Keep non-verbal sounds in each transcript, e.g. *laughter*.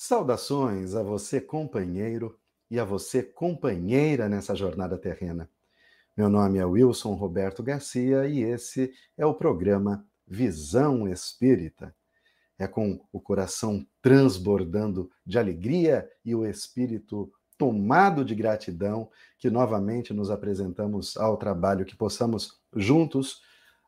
Saudações a você, companheiro, e a você, companheira nessa jornada terrena. Meu nome é Wilson Roberto Garcia e esse é o programa Visão Espírita. É com o coração transbordando de alegria e o espírito tomado de gratidão que novamente nos apresentamos ao trabalho, que possamos juntos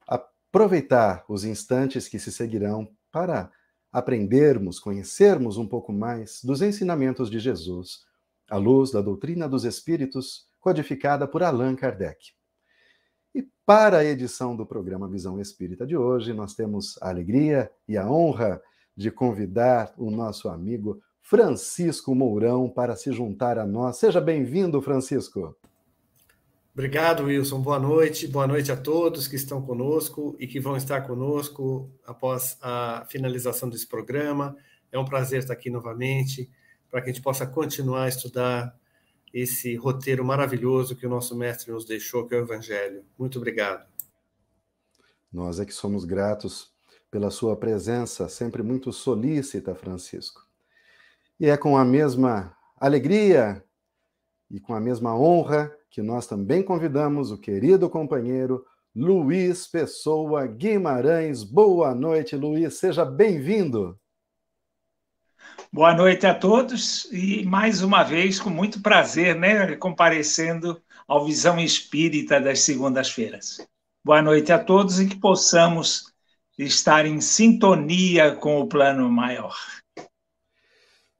aproveitar os instantes que se seguirão para aprendermos, conhecermos um pouco mais dos ensinamentos de Jesus, à luz da doutrina dos Espíritos, codificada por Allan Kardec. E para a edição do programa Visão Espírita de hoje, nós temos a alegria e a honra de convidar o nosso amigo Francisco Mourão para se juntar a nós. Seja bem-vindo, Francisco. Obrigado, Wilson. Boa noite. Boa noite a todos que estão conosco e que vão estar conosco após a finalização desse programa. É um prazer estar aqui novamente para que a gente possa continuar a estudar esse roteiro maravilhoso que o nosso mestre nos deixou, que é o Evangelho. Muito obrigado. Nós é que somos gratos pela sua presença, sempre muito solícita, Francisco. E é com a mesma alegria e com a mesma honra que nós também convidamos o querido companheiro Luiz Pessoa Guimarães. Boa noite, Luiz, seja bem-vindo. Boa noite a todos e mais uma vez com muito prazer, né, comparecendo ao Visão Espírita das segundas-feiras. Boa noite a todos e que possamos estar em sintonia com o plano maior.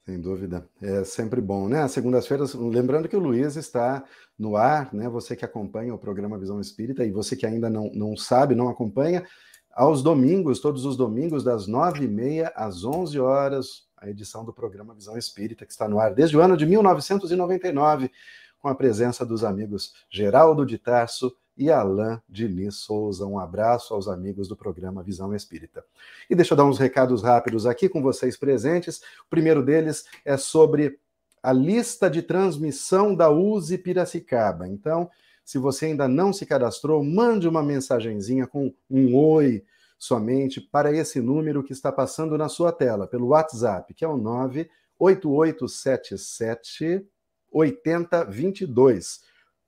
Sem dúvida. É sempre bom, né? As segundas-feiras, lembrando que o Luiz está no ar, né? Você que acompanha o programa Visão Espírita e você que ainda não, não sabe, não acompanha, aos domingos, todos os domingos, das nove e meia às onze horas, a edição do programa Visão Espírita, que está no ar desde o ano de 1999, com a presença dos amigos Geraldo de Tarso e Alain Diniz Souza. Um abraço aos amigos do programa Visão Espírita. E deixa eu dar uns recados rápidos aqui com vocês presentes. O primeiro deles é sobre a lista de transmissão da USE Piracicaba. Então, se você ainda não se cadastrou, mande uma mensagenzinha com um oi somente para esse número que está passando na sua tela, pelo WhatsApp, que é o 98877 8022.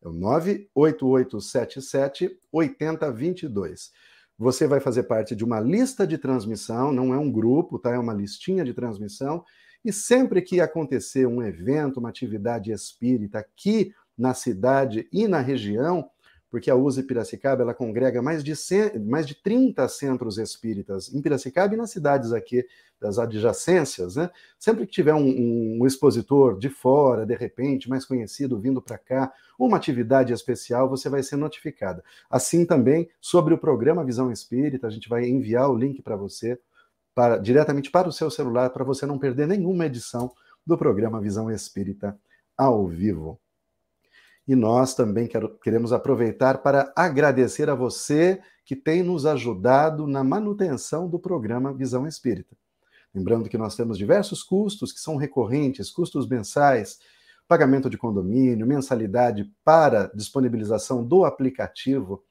É o 98877 8022. Você vai fazer parte de uma lista de transmissão, não é um grupo, tá? É uma listinha de transmissão. E sempre que acontecer um evento, uma atividade espírita aqui na cidade e na região, porque a USE Piracicaba ela congrega mais de, 100, mais de 30 centros espíritas em Piracicaba e nas cidades aqui das adjacências. Né? Sempre que tiver um, um expositor de fora, de repente, mais conhecido, vindo para cá, uma atividade especial, você vai ser notificada. Assim também sobre o programa Visão Espírita, a gente vai enviar o link para você, para, diretamente para o seu celular, para você não perder nenhuma edição do programa Visão Espírita ao vivo. E nós também quero, queremos aproveitar para agradecer a você que tem nos ajudado na manutenção do programa Visão Espírita. Lembrando que nós temos diversos custos que são recorrentes, custos mensais, pagamento de condomínio, mensalidade para disponibilização do aplicativo,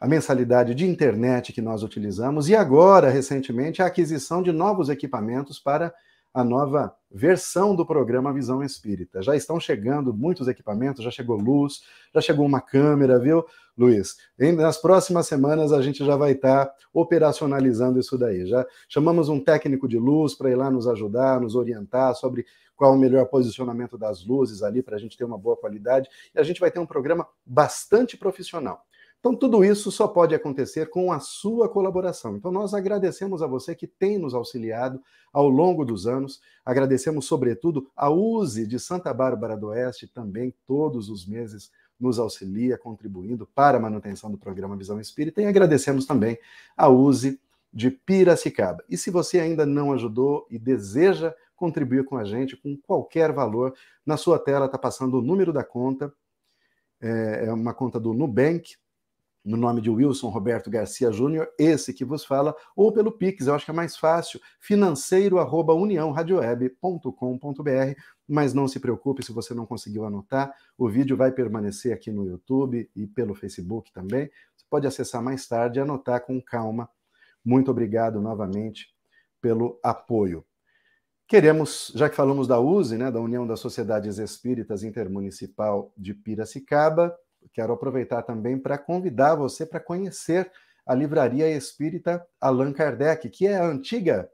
a mensalidade de internet que nós utilizamos e agora, recentemente, a aquisição de novos equipamentos para a nova versão do programa Visão Espírita. Já estão chegando muitos equipamentos, já chegou luz, já chegou uma câmera, viu, Luiz? nas próximas semanas a gente já vai estar operacionalizando isso daí. Já chamamos um técnico de luz para ir lá nos ajudar, nos orientar sobre qual o melhor posicionamento das luzes ali para a gente ter uma boa qualidade. E a gente vai ter um programa bastante profissional. Então, tudo isso só pode acontecer com a sua colaboração. Então, nós agradecemos a você que tem nos auxiliado ao longo dos anos. Agradecemos, sobretudo, a USE de Santa Bárbara do Oeste, também todos os meses nos auxilia, contribuindo para a manutenção do programa Visão Espírita. E agradecemos também a USE de Piracicaba. E se você ainda não ajudou e deseja contribuir com a gente com qualquer valor, na sua tela está passando o número da conta, é, é uma conta do Nubank, no nome de Wilson Roberto Garcia Júnior, esse que vos fala, ou pelo Pix, eu acho que é mais fácil, financeiro@uniãoradioweb.com.br, mas não se preocupe se você não conseguiu anotar, o vídeo vai permanecer aqui no YouTube e pelo Facebook também. Você pode acessar mais tarde e anotar com calma. Muito obrigado novamente pelo apoio. Queremos, já que falamos da USE, né, da União das Sociedades Espíritas Intermunicipal de Piracicaba, quero aproveitar também para convidar você para conhecer a Livraria Espírita Allan Kardec, que é a antiga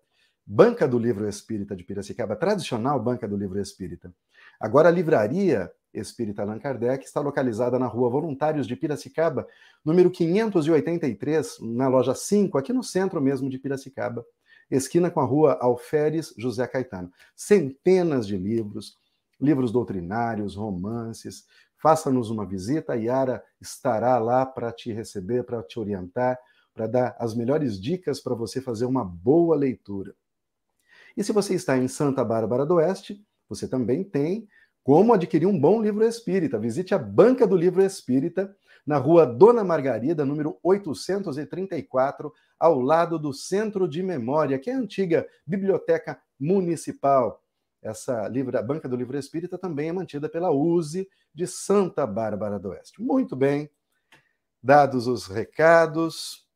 Banca do Livro Espírita de Piracicaba, tradicional Banca do Livro Espírita. Agora a Livraria Espírita Allan Kardec está localizada na Rua Voluntários de Piracicaba, número 583, na loja 5, aqui no centro mesmo de Piracicaba, esquina com a Rua Alferes José Caetano. Centenas de livros, livros doutrinários, romances, faça-nos uma visita, a Yara estará lá para te receber, para te orientar, para dar as melhores dicas para você fazer uma boa leitura. E se você está em Santa Bárbara do Oeste, você também tem como adquirir um bom livro espírita. Visite a Banca do Livro Espírita, na rua Dona Margarida, número 834, ao lado do Centro de Memória, que é a antiga Biblioteca Municipal. Essa livra, a Banca do Livro Espírita também é mantida pela USE de Santa Bárbara do Oeste. Muito bem, dados os recados,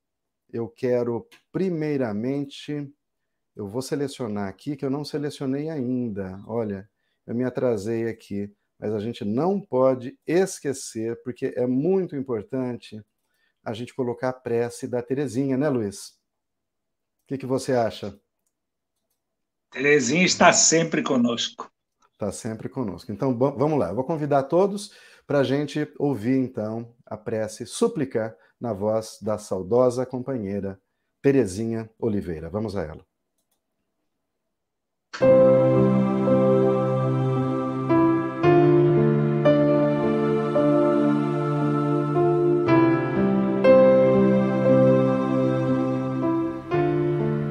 eu quero primeiramente, eu vou selecionar aqui que eu não selecionei ainda. Olha, eu me atrasei aqui, mas a gente não pode esquecer, porque é muito importante a gente colocar a prece da Terezinha, né, Luiz? O que, que você acha? Terezinha está sempre conosco. Está sempre conosco. Então, vamos lá. Eu vou convidar todos para a gente ouvir, então, a prece, suplicar na voz da saudosa companheira Terezinha Oliveira. Vamos a ela.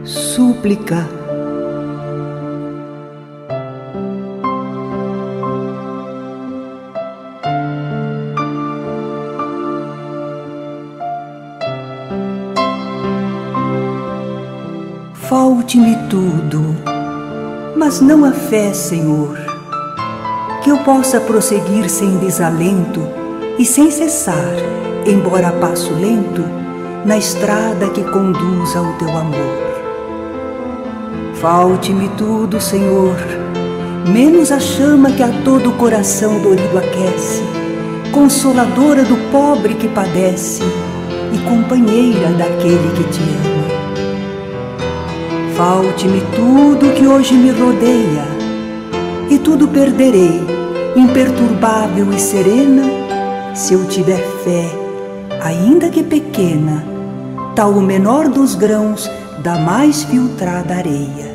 Súplica Falte-me tudo, mas não a fé, Senhor, que eu possa prosseguir sem desalento e sem cessar, embora a passo lento, na estrada que conduz ao teu amor. Falte-me tudo, Senhor, menos a chama que a todo coração dorido aquece, consoladora do pobre que padece e companheira daquele que te ama. Falte-me tudo que hoje me rodeia, e tudo perderei, imperturbável e serena, se eu tiver fé, ainda que pequena, tal o menor dos grãos da mais filtrada areia.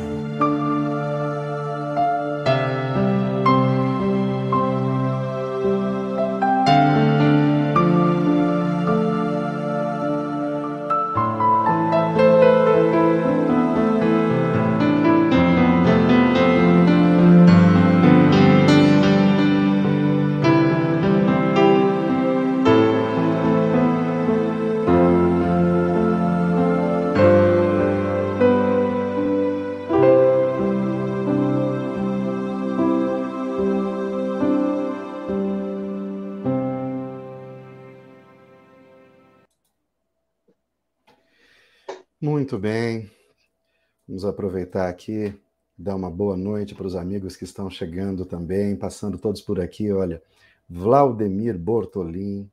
Vamos aproveitar aqui, dar uma boa noite para os amigos que estão chegando também, passando todos por aqui. Olha, Vladimir Bortolim,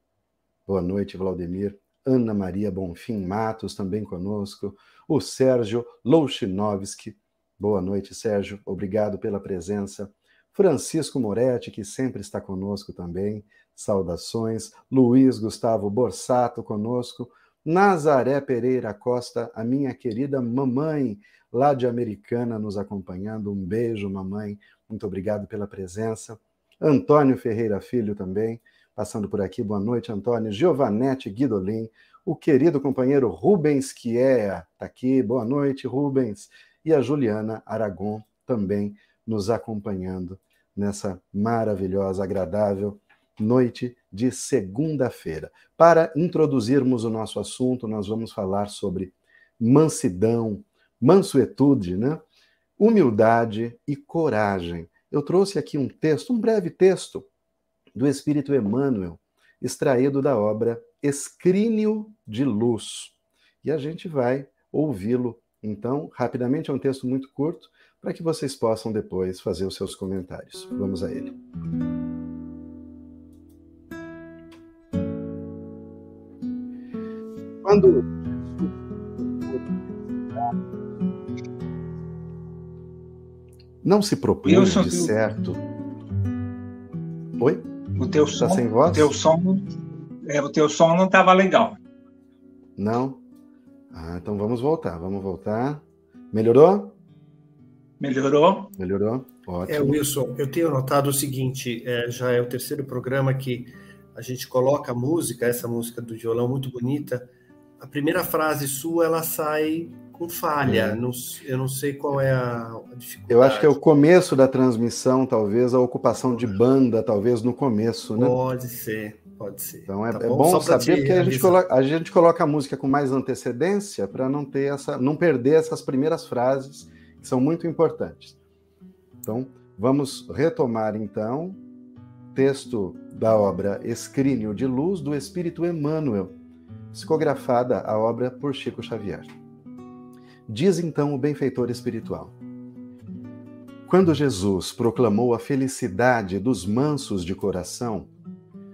boa noite, Vladimir. Ana Maria Bonfim Matos também conosco. O Sérgio Louchinovski, boa noite, Sérgio. Obrigado pela presença. Francisco Moretti, que sempre está conosco também. Saudações. Luiz Gustavo Borsato conosco. Nazaré Pereira Costa, a minha querida mamãe, lá de Americana, nos acompanhando. Um beijo, mamãe. Muito obrigado pela presença. Antônio Ferreira Filho também, passando por aqui. Boa noite, Antônio. Giovanete Guidolin, o querido companheiro Rubens Quiea, está aqui. Boa noite, Rubens. E a Juliana Aragon também nos acompanhando nessa maravilhosa, agradável noite de segunda-feira. Para introduzirmos o nosso assunto, nós vamos falar sobre mansidão, mansuetude, né? humildade e coragem. Eu trouxe aqui um texto, um breve texto do Espírito Emmanuel, extraído da obra Escrínio de Luz. E a gente vai ouvi-lo Então, rapidamente, é um texto muito curto para que vocês possam depois fazer os seus comentários. Vamos a ele. Quando não se propunha de certo. Oi? O teu tá som, sem voz? O teu som, é, o teu som não estava legal. Não. Ah, então vamos voltar, vamos voltar. Melhorou? Melhorou? Melhorou? Ótimo. É, Wilson, eu tenho notado o seguinte: é, já é o terceiro programa que a gente coloca a música, essa música do violão muito bonita. A primeira frase sua ela sai com falha. É. Não, eu não sei qual é a, dificuldade. Eu acho que é o começo da transmissão, talvez, a ocupação de banda, talvez no começo, né? Pode ser. Pode ser. Então é, tá é bom, bom saber que a gente, coloca, a gente coloca a música com mais antecedência para não ter essa, não perder essas primeiras frases que são muito importantes. Então vamos retomar então texto da obra Escrínio de Luz do Espírito Emmanuel, psicografada a obra por Chico Xavier. Diz então o benfeitor espiritual: Quando Jesus proclamou a felicidade dos mansos de coração,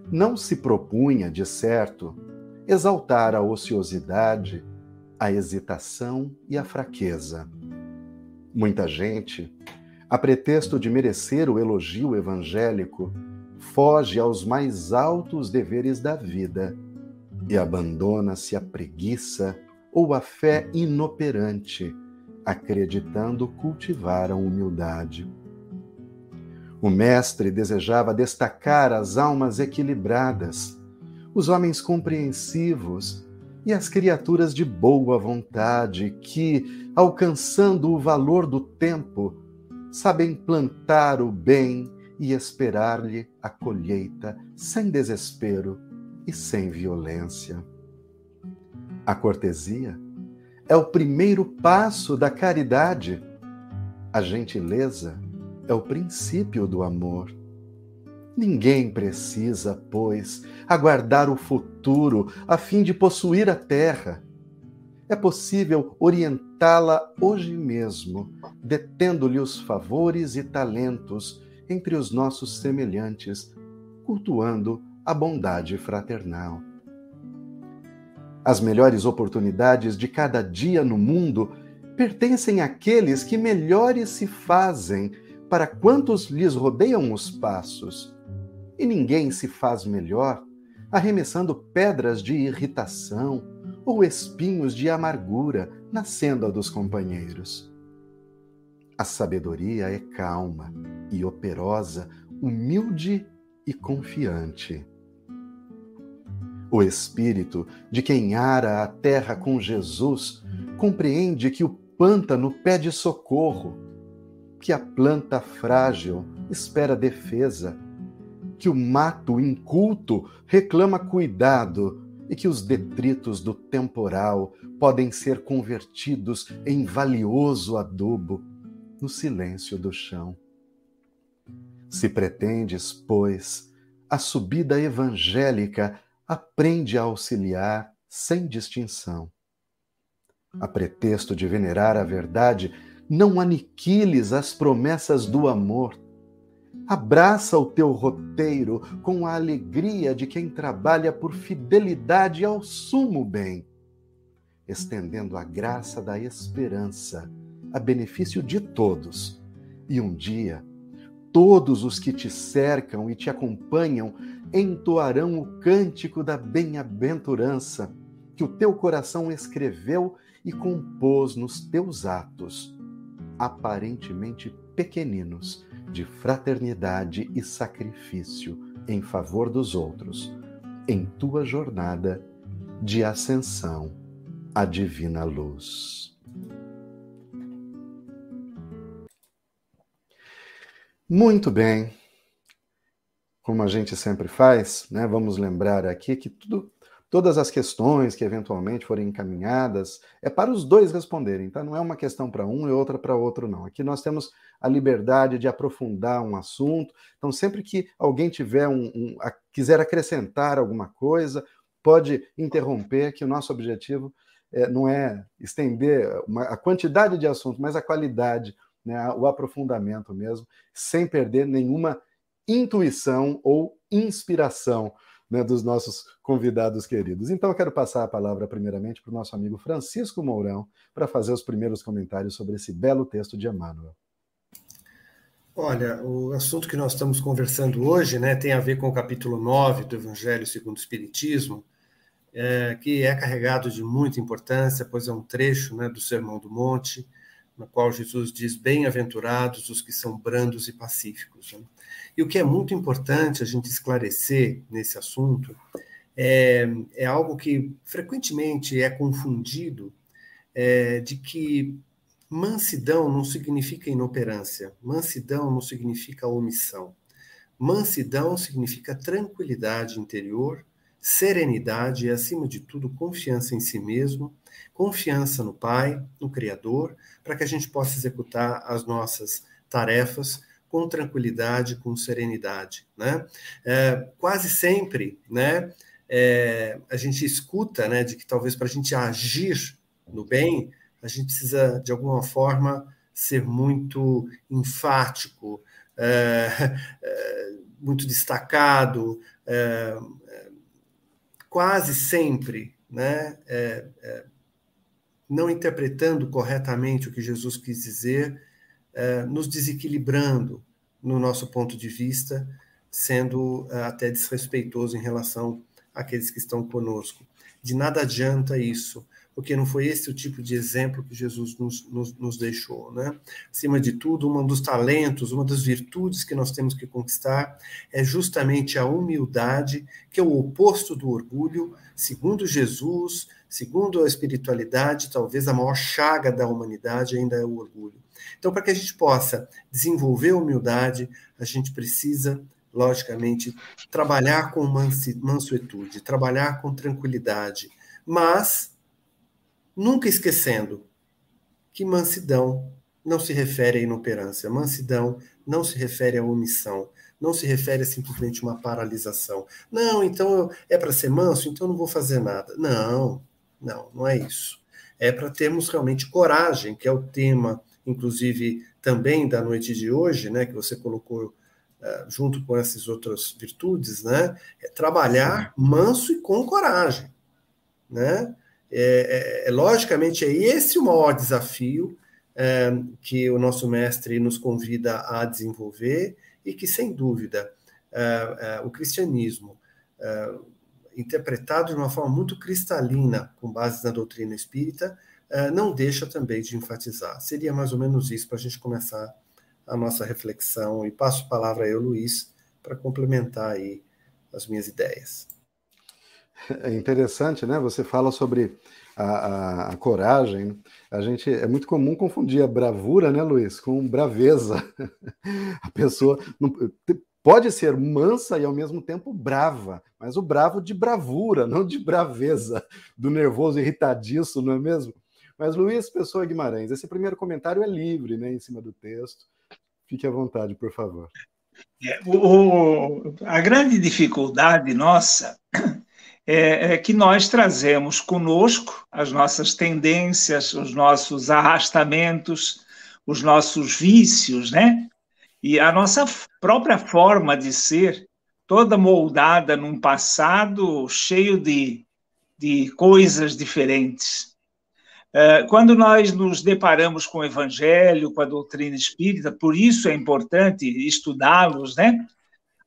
não se propunha, de certo, exaltar a ociosidade, a hesitação e a fraqueza. Muita gente, a pretexto de merecer o elogio evangélico, foge aos mais altos deveres da vida e abandona-se à preguiça ou à fé inoperante, acreditando cultivar a humildade. O mestre desejava destacar as almas equilibradas, os homens compreensivos e as criaturas de boa vontade que, alcançando o valor do tempo, sabem plantar o bem e esperar-lhe a colheita sem desespero e sem violência. A cortesia é o primeiro passo da caridade. A gentileza é o princípio do amor. Ninguém precisa, pois, aguardar o futuro a fim de possuir a terra. É possível orientá-la hoje mesmo, detendo-lhe os favores e talentos entre os nossos semelhantes, cultuando a bondade fraternal. As melhores oportunidades de cada dia no mundo pertencem àqueles que melhores se fazem para quantos lhes rodeiam os passos. E ninguém se faz melhor arremessando pedras de irritação ou espinhos de amargura na senda dos companheiros. A sabedoria é calma e operosa, humilde e confiante. O espírito de quem ara a terra com Jesus compreende que o pântano pede socorro que a planta frágil espera defesa, que o mato inculto reclama cuidado e que os detritos do temporal podem ser convertidos em valioso adubo no silêncio do chão. Se pretendes, pois, a subida evangélica, aprende a auxiliar sem distinção. A pretexto de venerar a verdade, não aniquiles as promessas do amor. Abraça o teu roteiro com a alegria de quem trabalha por fidelidade ao sumo bem, estendendo a graça da esperança a benefício de todos. E um dia, todos os que te cercam e te acompanham entoarão o cântico da bem-aventurança que o teu coração escreveu e compôs nos teus atos aparentemente pequeninos de fraternidade e sacrifício em favor dos outros, em tua jornada de ascensão à divina luz. Muito bem. Como a gente sempre faz, né, vamos lembrar aqui que tudo Todas as questões que eventualmente forem encaminhadas é para os dois responderem, tá? Não é uma questão para um e outra para outro, não. Aqui nós temos a liberdade de aprofundar um assunto. Então, sempre que alguém tiver um, um a, quiser acrescentar alguma coisa, pode interromper, que o nosso objetivo é, não é estender uma, a quantidade de assuntos, mas a qualidade, né, o aprofundamento mesmo, sem perder nenhuma intuição ou inspiração né, dos nossos convidados queridos. Então, eu quero passar a palavra, primeiramente, para o nosso amigo Francisco Mourão, para fazer os primeiros comentários sobre esse belo texto de Emmanuel. Olha, o assunto que nós estamos conversando hoje né, tem a ver com o capítulo 9 do Evangelho segundo o Espiritismo, é, que é carregado de muita importância, pois é um trecho né, do Sermão do Monte, no qual Jesus diz: Bem-aventurados os que são brandos e pacíficos. Né? E o que é muito importante a gente esclarecer nesse assunto é, é algo que frequentemente é confundido, é, de que mansidão não significa inoperância, mansidão não significa omissão. Mansidão significa tranquilidade interior, serenidade e, acima de tudo, confiança em si mesmo, confiança no Pai, no Criador, para que a gente possa executar as nossas tarefas com tranquilidade, com serenidade. Né? É, quase sempre né, é, a gente escuta né, de que talvez para a gente agir no bem, a gente precisa, de alguma forma, ser muito enfático, é, *laughs* é muito destacado, é, quase sempre, né, não interpretando corretamente o que Jesus quis dizer, é, nos desequilibrando no nosso ponto de vista, sendo é, até desrespeitoso em relação àqueles que estão conosco. De nada adianta isso, porque não foi esse o tipo de exemplo que Jesus nos, nos, nos, deixou. Né? Acima de tudo, um dos talentos, uma das virtudes que nós temos que conquistar é justamente a humildade, que é o oposto do orgulho, segundo Jesus, segundo a espiritualidade, talvez a maior chaga da humanidade ainda é o orgulho. Então, para que a gente possa desenvolver a humildade, a gente precisa, logicamente, trabalhar com mansuetude, trabalhar com tranquilidade, mas nunca esquecendo que mansidão não se refere à inoperância, mansidão não se refere à omissão, não se refere a simplesmente uma paralisação. Não, então é para ser manso, então eu não vou fazer nada. Não, não, não é isso. É para termos realmente coragem, que é o tema inclusive também da noite de hoje, né, que você colocou uh, junto com essas outras virtudes, né, é trabalhar manso e com coragem, né? É, é, é logicamente é esse o maior desafio é, que o nosso mestre nos convida a desenvolver e que sem dúvida é, é, o cristianismo interpretado de uma forma muito cristalina, com base na doutrina espírita, não deixa também de enfatizar. Seria mais ou menos isso para a gente começar a nossa reflexão. E passo a palavra a eu, Luiz, para complementar aí as minhas ideias. É interessante, né? Você fala sobre a, a, a, coragem. A gente é muito comum confundir a bravura, né, Luiz, com braveza. *laughs* A pessoa não, pode ser mansa e ao mesmo tempo brava, mas o bravo de bravura, não de braveza, do nervoso irritadiço, não é mesmo? Mas, Luiz Pessoa Guimarães, esse primeiro comentário é livre, né, em cima do texto. Fique à vontade, por favor. É, o, a grande dificuldade nossa é, é, que nós trazemos conosco as nossas tendências, os nossos arrastamentos, os nossos vícios, né? E a nossa própria forma de ser, toda moldada num passado cheio de, de coisas diferentes. Eh, quando nós nos deparamos com o Evangelho, com a doutrina espírita, por isso é importante estudá-los, né?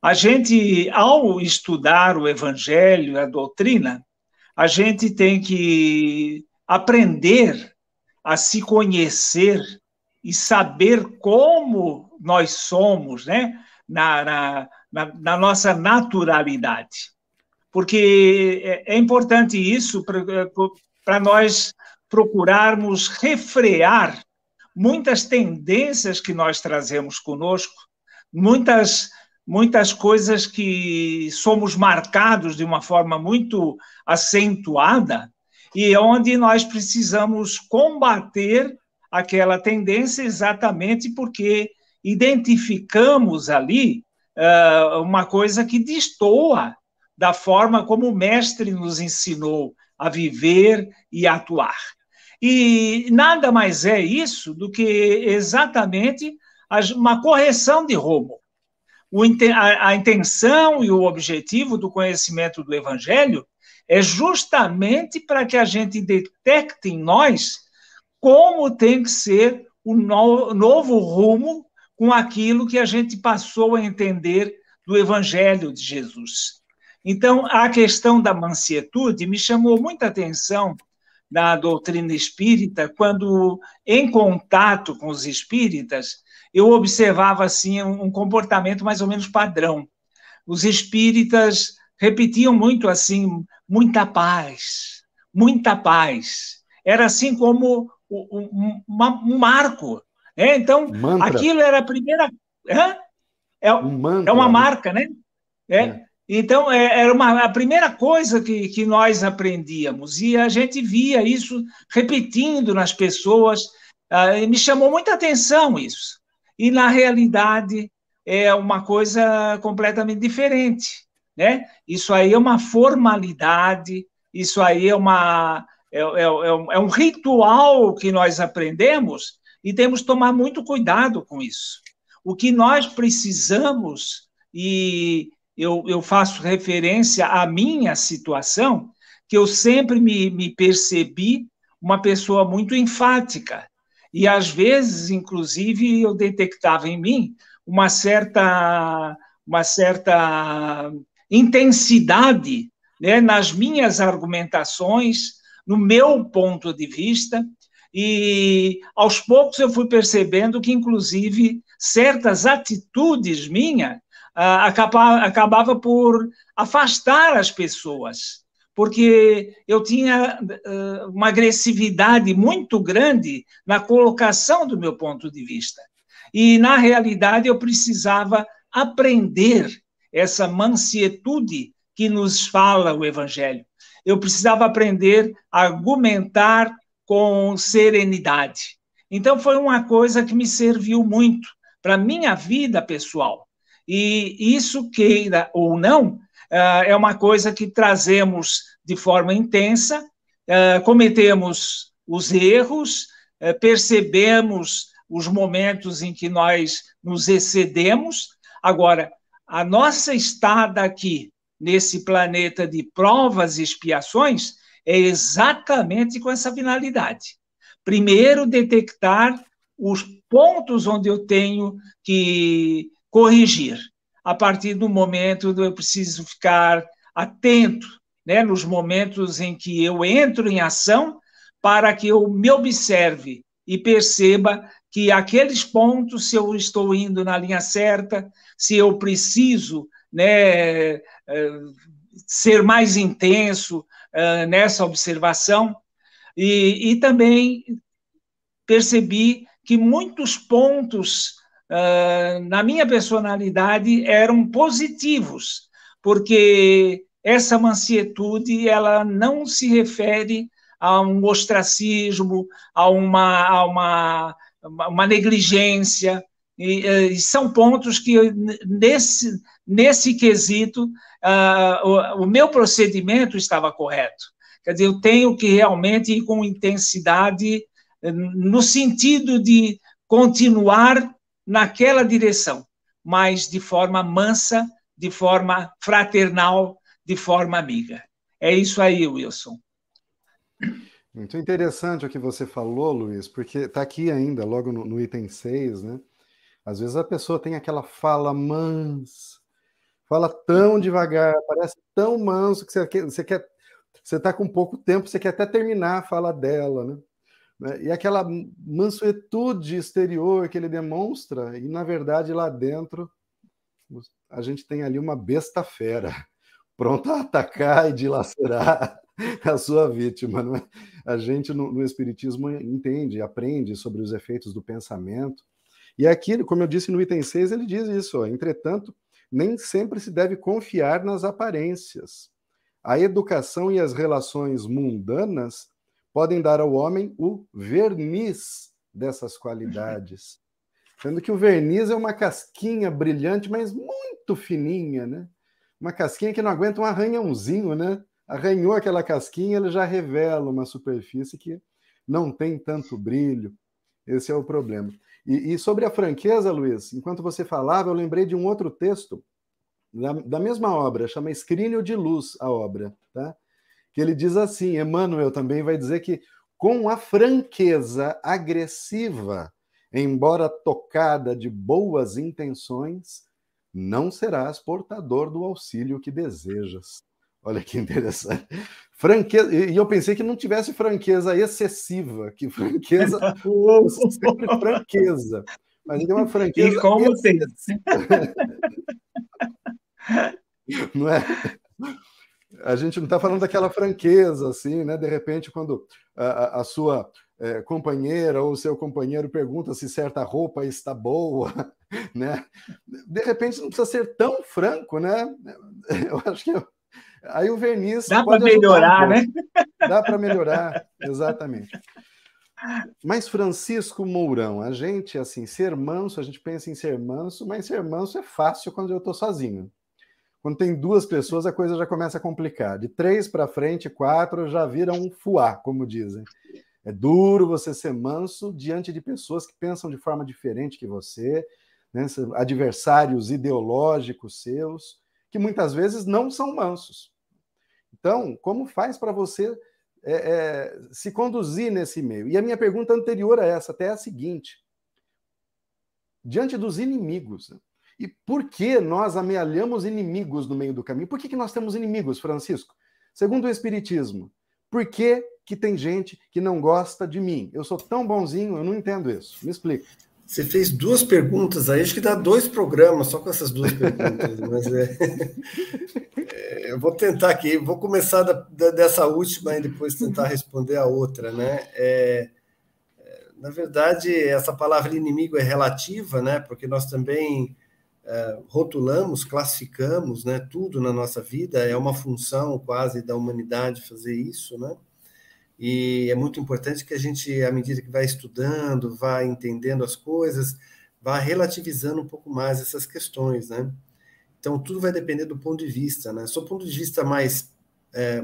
A gente, ao estudar o Evangelho, a doutrina, a gente tem que aprender a se conhecer e saber como nós somos, né? Na, na, na, na nossa naturalidade. Porque é, é importante isso para nós procurarmos refrear muitas tendências que nós trazemos conosco, muitas muitas coisas que somos marcados de uma forma muito acentuada e onde nós precisamos combater aquela tendência exatamente porque identificamos ali uh, uma coisa que destoa da forma como o mestre nos ensinou a viver e a atuar. E nada mais é isso do que exatamente uma correção de rumo. A intenção e o objetivo do conhecimento do Evangelho é justamente para que a gente detecte em nós como tem que ser o novo rumo com aquilo que a gente passou a entender do Evangelho de Jesus. Então, a questão da mansietude me chamou muita atenção na doutrina espírita, quando, em contato com os espíritas, eu observava assim um comportamento mais ou menos padrão. Os espíritas repetiam muito assim, muita paz, muita paz. Era assim como um, um marco. Né? Então, Mantra. aquilo era a primeira. É, um é uma marca, né? É. é. Então, é, era uma, a primeira coisa que, que nós aprendíamos, e a gente via isso repetindo nas pessoas, e me chamou muita atenção isso. E, na realidade, é uma coisa completamente diferente. Né? Isso aí é uma formalidade, isso aí é, uma, é, é, é um ritual que nós aprendemos e temos que tomar muito cuidado com isso. O que nós precisamos, e eu, eu faço referência à minha situação, que eu sempre me, me percebi uma pessoa muito enfática. E às vezes, inclusive, eu detectava em mim uma certa, uma certa intensidade né, nas minhas argumentações, no meu ponto de vista, e aos poucos eu fui percebendo que, inclusive, certas atitudes minhas ah, acabava, acabava por afastar as pessoas, porque eu tinha uh, uma agressividade muito grande na colocação do meu ponto de vista. E, na realidade, eu precisava aprender essa mansietude que nos fala o Evangelho. Eu precisava aprender a argumentar com serenidade. Então, foi uma coisa que me serviu muito para a minha vida pessoal. E isso, queira ou não, é uma coisa que trazemos de forma intensa, ah, cometemos os erros, ah, percebemos os momentos em que nós nos excedemos. Agora, a nossa estada aqui, nesse planeta de provas e expiações, é exatamente com essa finalidade. Primeiro, detectar os pontos onde eu tenho que corrigir. A partir do momento eu preciso ficar atento, né, nos momentos em que eu entro em ação, para que eu me observe e perceba que aqueles pontos, se eu estou indo na linha certa, se eu preciso né, eh, ser mais intenso eh, nessa observação, e, e também percebi que muitos pontos na minha personalidade, eram positivos, porque essa mansietude ela não se refere a um ostracismo, a uma, a uma, uma negligência, e, e, são pontos que, nesse, nesse quesito, uh, o, o, meu procedimento estava correto. Quer dizer, eu tenho que realmente ir com intensidade, no sentido de continuar naquela direção, mas de forma mansa, de forma fraternal, de forma amiga. É isso aí, Wilson. Muito interessante o que você falou, Luiz, porque está aqui ainda, logo no, no, item 6, né? Às vezes a pessoa tem aquela fala mansa, fala tão devagar, parece tão manso que você quer, você está com pouco tempo, você quer até terminar a fala dela, né? Né? E aquela mansuetude exterior que ele demonstra, e na verdade lá dentro a gente tem ali uma besta fera, *laughs* pronta a atacar e dilacerar *laughs* a sua vítima. Não é? A gente no, no Espiritismo entende, aprende sobre os efeitos do pensamento. E aqui, como eu disse no item 6, ele diz isso: ó, entretanto, nem sempre se deve confiar nas aparências. A educação e as relações mundanas podem dar ao homem o verniz dessas qualidades. Sendo que o verniz é uma casquinha brilhante, mas muito fininha, né? Uma casquinha que não aguenta um arranhãozinho, né? arranhou aquela casquinha, ele já revela uma superfície que não tem tanto brilho. Esse é o problema. E, e sobre a franqueza, Luiz, enquanto você falava, eu lembrei de um outro texto da, da mesma obra, chama Escrínio de Luz, a obra, tá? Que ele diz assim: Emmanuel também vai dizer que com a franqueza agressiva, embora tocada de boas intenções, não serás portador do auxílio que desejas. Olha que interessante. Franqueza, e eu pensei que não tivesse franqueza excessiva, que franqueza sempre franqueza. Mas ele é uma franqueza. E como tem. *laughs* não é? A gente não está falando daquela franqueza, assim, né? De repente, quando a, a sua é, companheira ou seu companheiro pergunta se certa roupa está boa, *laughs* né? De repente não precisa ser tão franco, né? *laughs* Eu acho que eu... aí o verniz dá para melhorar, um né? Dá para melhorar, exatamente. Mas Francisco Mourão, a gente assim, ser manso, a gente pensa em ser manso, mas ser manso é fácil quando eu estou sozinho. Quando tem duas pessoas, a coisa já começa a complicar. De três para frente, quatro já vira um fuá, como dizem. É duro você ser manso diante de pessoas que pensam de forma diferente que você, né? adversários ideológicos seus, que muitas vezes não são mansos. Então, como faz para você é, é, se conduzir nesse meio? E a minha pergunta anterior a essa até é a seguinte: diante dos inimigos, né? E por que nós amealhamos inimigos no meio do caminho? Por que, que nós temos inimigos, Francisco? Segundo o Espiritismo, por que, que tem gente que não gosta de mim? Eu sou tão bonzinho, eu não entendo isso. Me explica. Você fez duas perguntas aí, acho que dá dois programas só com essas duas perguntas, *laughs* mas é, é, eu vou tentar aqui, vou começar da, da, dessa última e depois tentar responder a outra, né? É, é, na verdade, essa palavra inimigo é relativa, né? Porque nós também rotulamos, classificamos, né? Tudo na nossa vida é uma função quase da humanidade fazer isso, né? E é muito importante que a gente, à medida que vai estudando, vai entendendo as coisas, vá relativizando um pouco mais essas questões, né? Então, tudo vai depender do ponto de vista, né? Do ponto de vista mais é,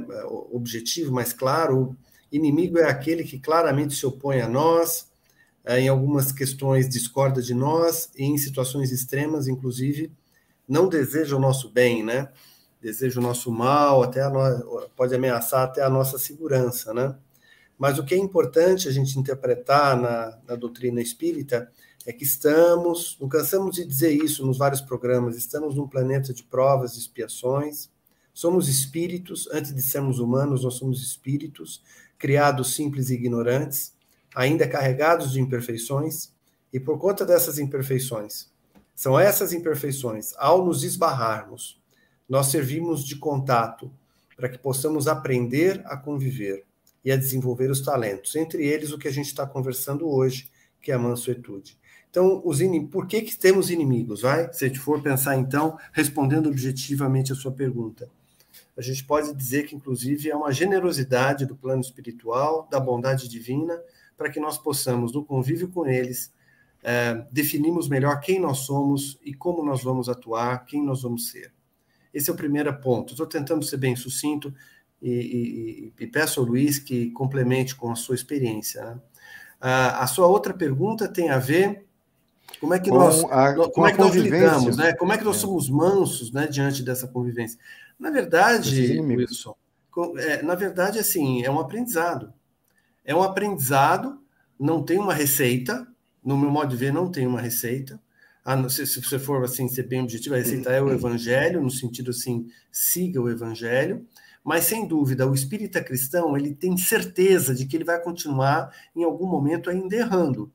objetivo, mais claro, o inimigo é aquele que claramente se opõe a nós, em algumas questões discorda de nós, em situações extremas, inclusive, não deseja o nosso bem, né? deseja o nosso mal, até no... pode ameaçar até a nossa segurança, né? Mas o que é importante a gente interpretar na, na doutrina espírita é que estamos, não cansamos de dizer isso nos vários programas, estamos num planeta de provas e expiações, somos espíritos, antes de sermos humanos, nós somos espíritos, criados simples e ignorantes, ainda carregados de imperfeições, e por conta dessas imperfeições, são essas imperfeições, ao nos esbarrarmos, nós servimos de contato para que possamos aprender a conviver e a desenvolver os talentos, entre eles o que a gente está conversando hoje, que é a mansuetude. Então, os in... por que, que temos inimigos? Vai? Se a gente for pensar, então, respondendo objetivamente a sua pergunta. A gente pode dizer que, inclusive, é uma generosidade do plano espiritual, da bondade divina, para que nós possamos, no convívio com eles, é, definirmos melhor quem nós somos e como nós vamos atuar, quem nós vamos ser. Esse é o primeiro ponto. Estou tentando ser bem sucinto e, e, e, peço ao Luiz que complemente com a sua experiência. Né? a sua outra pergunta tem a ver como é que com nós, a, como é que nós lidamos, né? Como é que nós é. somos mansos, né, diante dessa convivência? Na verdade, Wilson, é, na verdade, assim, é um aprendizado. É um aprendizado, não tem uma receita. No meu modo de ver, não tem uma receita se, se você for assim ser bem objetivo, a receita é o evangelho, no sentido assim, siga o evangelho, mas sem dúvida, o espírita cristão, ele tem certeza de que ele vai continuar em algum momento ainda errando.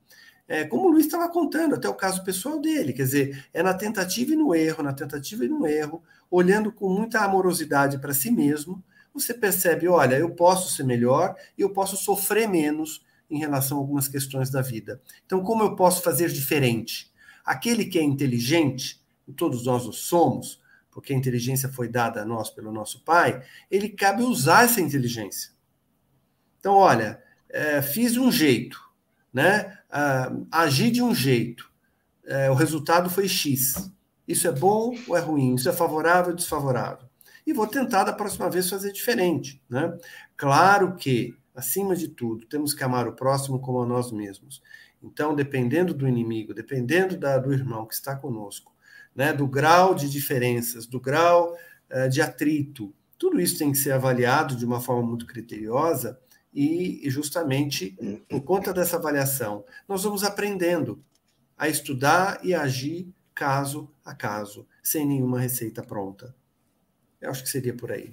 É, como o Luiz estava contando, até o caso pessoal dele, quer dizer, é na tentativa e no erro, na tentativa e no erro, olhando com muita amorosidade para si mesmo, você percebe, olha, eu posso ser melhor e eu posso sofrer menos em relação a algumas questões da vida. Então, como eu posso fazer diferente? Aquele que é inteligente, e todos nós o somos, porque a inteligência foi dada a nós pelo nosso pai, ele cabe usar essa inteligência. Então, olha, é, fiz um jeito, né? Ah, agi de um jeito, é, o resultado foi X. Isso é bom ou é ruim? Isso é favorável ou desfavorável? E vou tentar da próxima vez fazer diferente. Né? Claro que, acima de tudo, temos que amar o próximo como a nós mesmos. Então, dependendo do inimigo, dependendo da, do irmão que está conosco, né, do grau de diferenças, do grau uh, de atrito, tudo isso tem que ser avaliado de uma forma muito criteriosa e, e justamente por conta dessa avaliação, nós vamos aprendendo a estudar e agir caso a caso, sem nenhuma receita pronta. Eu acho que seria por aí.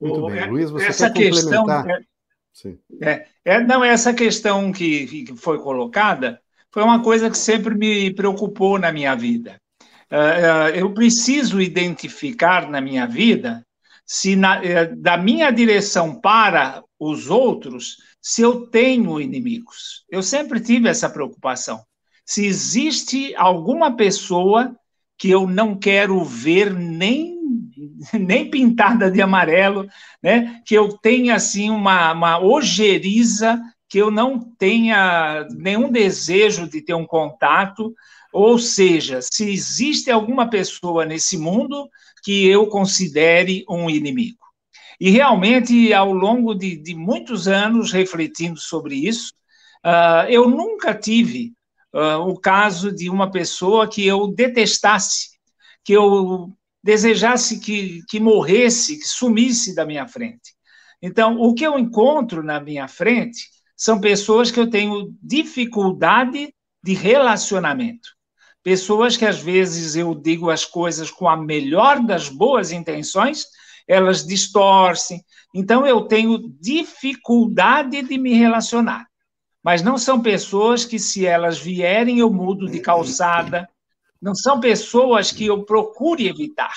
Muito bem. É, Luiz, você essa quer questão, é, Sim. É, é, não, essa questão que, que foi colocada foi uma coisa que sempre me preocupou na minha vida. Uh, uh, eu preciso identificar na minha vida se na, uh, da minha direção para os outros, se eu tenho inimigos. Eu sempre tive essa preocupação. Se existe alguma pessoa que eu não quero ver nem *laughs* nem pintada de amarelo, né? Que eu tenha assim uma, uma ojeriza, que eu não tenha nenhum desejo de ter um contato, ou seja, se existe alguma pessoa nesse mundo que eu considere um inimigo. E realmente, ao longo de, de muitos anos refletindo sobre isso, uh, eu nunca tive uh, o caso de uma pessoa que eu detestasse, que eu desejasse que, que morresse, que sumisse da minha frente. Então, o que eu encontro na minha frente são pessoas que eu tenho dificuldade de relacionamento. Pessoas que às vezes eu digo as coisas com a melhor das boas intenções, elas distorcem. Então eu tenho dificuldade de me relacionar. Mas não são pessoas que, se elas vierem, eu mudo de calçada, não são pessoas que eu procure evitar.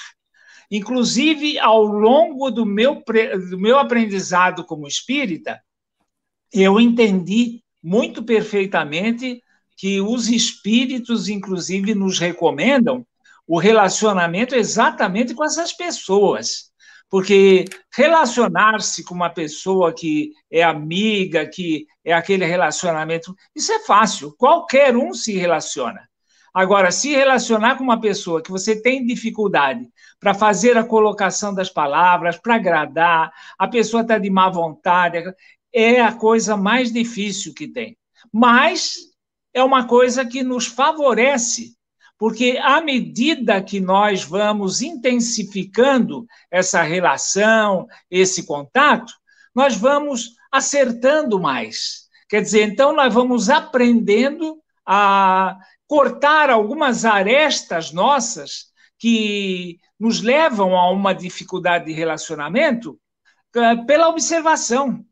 Inclusive, ao longo do meu, do meu aprendizado como espírita, eu entendi muito perfeitamente que os espíritos, inclusive, nos recomendam o relacionamento exatamente com essas pessoas. Porque relacionar-se com uma pessoa que é amiga, que é aquele relacionamento, isso é fácil, qualquer um se relaciona. Agora, se relacionar com uma pessoa que você tem dificuldade para fazer a colocação das palavras, para agradar, a pessoa está de má vontade, é a coisa mais difícil que tem. Mas é uma coisa que nos favorece, porque à medida que nós vamos intensificando essa relação, esse contato, nós vamos acertando mais. Quer dizer, então nós vamos aprendendo a cortar algumas arestas nossas que nos levam a uma dificuldade de relacionamento eh, pela observação.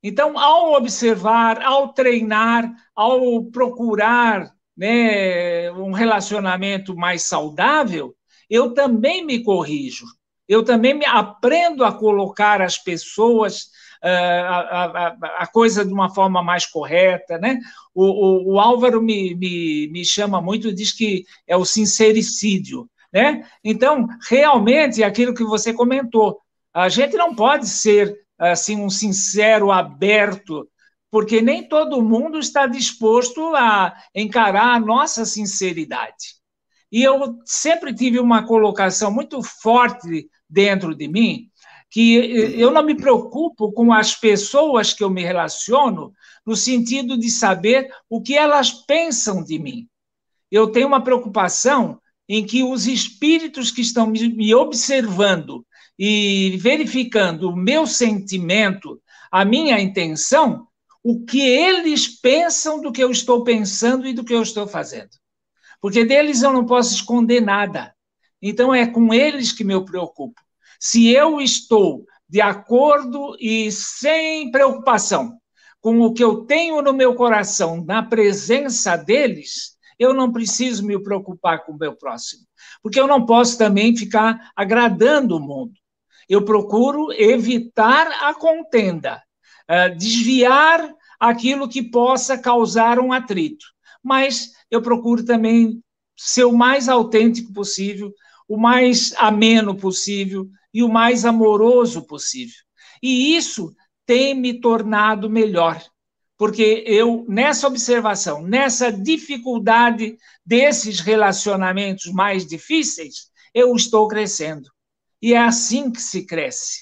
Então, ao observar, ao treinar, ao procurar né, um relacionamento mais saudável, eu também me corrijo. Eu também me aprendo a colocar as pessoas a, a, a, coisa de uma forma mais correta, né? O, o, o Álvaro me, me, me chama muito, diz que é o sincericídio, né? Então, realmente, é aquilo que você comentou, a gente não pode ser assim um sincero aberto, porque nem todo mundo está disposto a encarar a nossa sinceridade. E eu sempre tive uma colocação muito forte dentro de mim, que eu não me preocupo com as pessoas que eu me relaciono, no sentido de saber o que elas pensam de mim. Eu tenho uma preocupação em que os espíritos que estão me observando e verificando o meu sentimento, a minha intenção, o que eles pensam do que eu estou pensando e do que eu estou fazendo. Porque deles eu não posso esconder nada. Então é com eles que me preocupo. Se eu estou de acordo e sem preocupação com o que eu tenho no meu coração, na presença deles, eu não preciso me preocupar com o meu próximo, porque eu não posso também ficar agradando o mundo. Eu procuro evitar a contenda, eh, desviar aquilo que possa causar um atrito, mas eu procuro também ser o mais autêntico possível, o mais ameno possível, e o mais amoroso possível. E isso tem me tornado melhor, porque eu, nessa observação, nessa dificuldade desses relacionamentos mais difíceis, eu estou crescendo. E é assim que se cresce.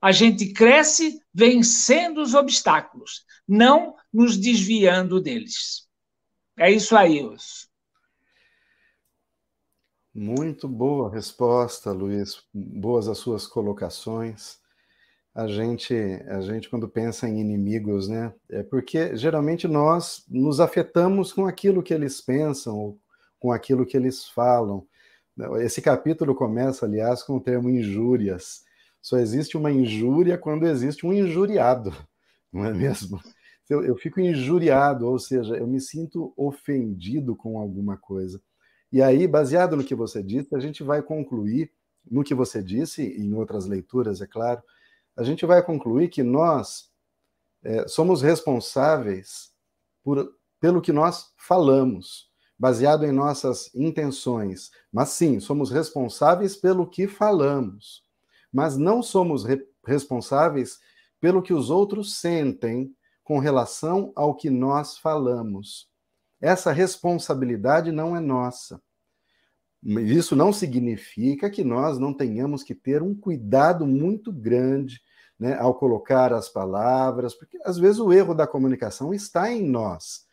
A gente cresce vencendo os obstáculos, não nos desviando deles. É isso aí, Os. Muito boa resposta, Luiz. Boas as suas colocações. A gente, a gente quando pensa em inimigos, né, é porque geralmente nós nos afetamos com aquilo que eles pensam, com aquilo que eles falam. Esse capítulo começa, aliás, com o termo injúrias. Só existe uma injúria quando existe um injuriado, não é mesmo? Eu, eu fico injuriado, ou seja, eu me sinto ofendido com alguma coisa. E aí, baseado no que você disse, a gente vai concluir, no que você disse, em outras leituras, é claro, a gente vai concluir que nós é, somos responsáveis por, pelo que nós falamos, baseado em nossas intenções. Mas sim, somos responsáveis pelo que falamos, mas não somos re responsáveis pelo que os outros sentem com relação ao que nós falamos. Essa responsabilidade não é nossa. Isso não significa que nós não tenhamos que ter um cuidado muito grande né, ao colocar as palavras, porque às vezes o erro da comunicação está em nós.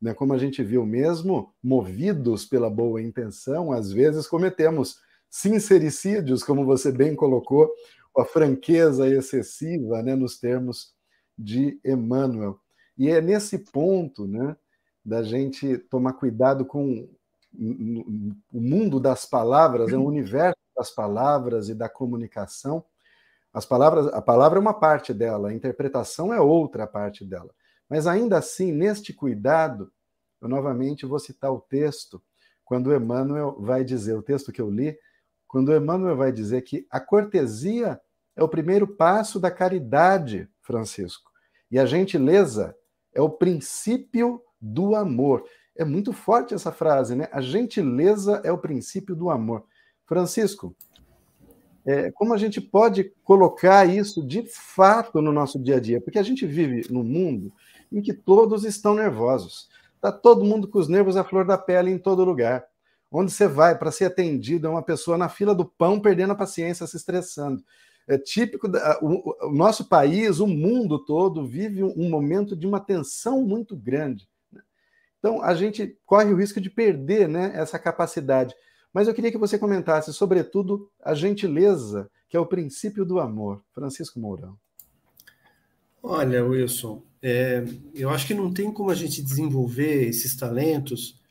Né? Como a gente viu mesmo, movidos pela boa intenção, às vezes cometemos sincericídios, como você bem colocou, a franqueza excessiva né, nos termos de Emmanuel. E é nesse ponto né, da gente tomar cuidado com o mundo das palavras, é o universo das palavras e da comunicação. As palavras, a palavra é uma parte dela, a interpretação é outra parte dela. Mas ainda assim, neste cuidado, eu novamente vou citar o texto, quando Emmanuel vai dizer, o texto que eu li, quando Emmanuel vai dizer que a cortesia é o primeiro passo da caridade, Francisco, e a gentileza é o princípio do amor. É muito forte essa frase, né? A gentileza é o princípio do amor. Francisco, é, como a gente pode colocar isso de fato no nosso dia a dia? Porque a gente vive num mundo em que todos estão nervosos. Está todo mundo com os nervos à flor da pele em todo lugar. Onde você vai para ser atendido é uma pessoa na fila do pão perdendo a paciência, se estressando. É típico da, o, o nosso país, o mundo todo vive um, momento de uma tensão muito grande. Né? Então a gente corre o risco de perder, né, essa capacidade. Mas eu queria que você comentasse, sobretudo, a gentileza, que é o princípio do amor. Francisco Mourão. Olha, Wilson, é, eu acho que não tem como a gente desenvolver esses talentos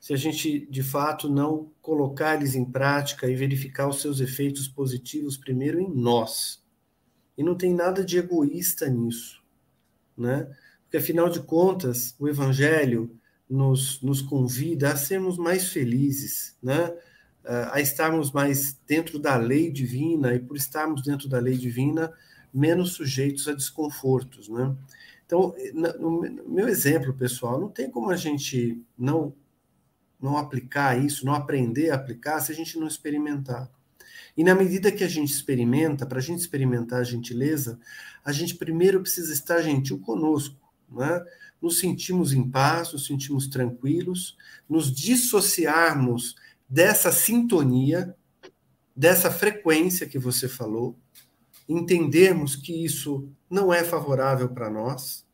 se a gente, de fato, não colocar eles em prática e verificar os seus efeitos positivos primeiro em nós. E não tem nada de egoísta nisso, né? Porque, afinal de contas, o Evangelho nos, nos convida a sermos mais felizes, né? a estarmos mais dentro da lei divina e por estarmos dentro da lei divina menos sujeitos a desconfortos, né? Então, no meu exemplo pessoal, não tem como a gente não não aplicar isso, não aprender a aplicar se a gente não experimentar. E na medida que a gente experimenta, para a gente experimentar a gentileza, a gente primeiro precisa estar gentil conosco, né? Nos sentimos em paz, nos sentimos tranquilos, nos dissociarmos dessa sintonia, dessa frequência que você falou, entendermos que isso não é favorável para nós,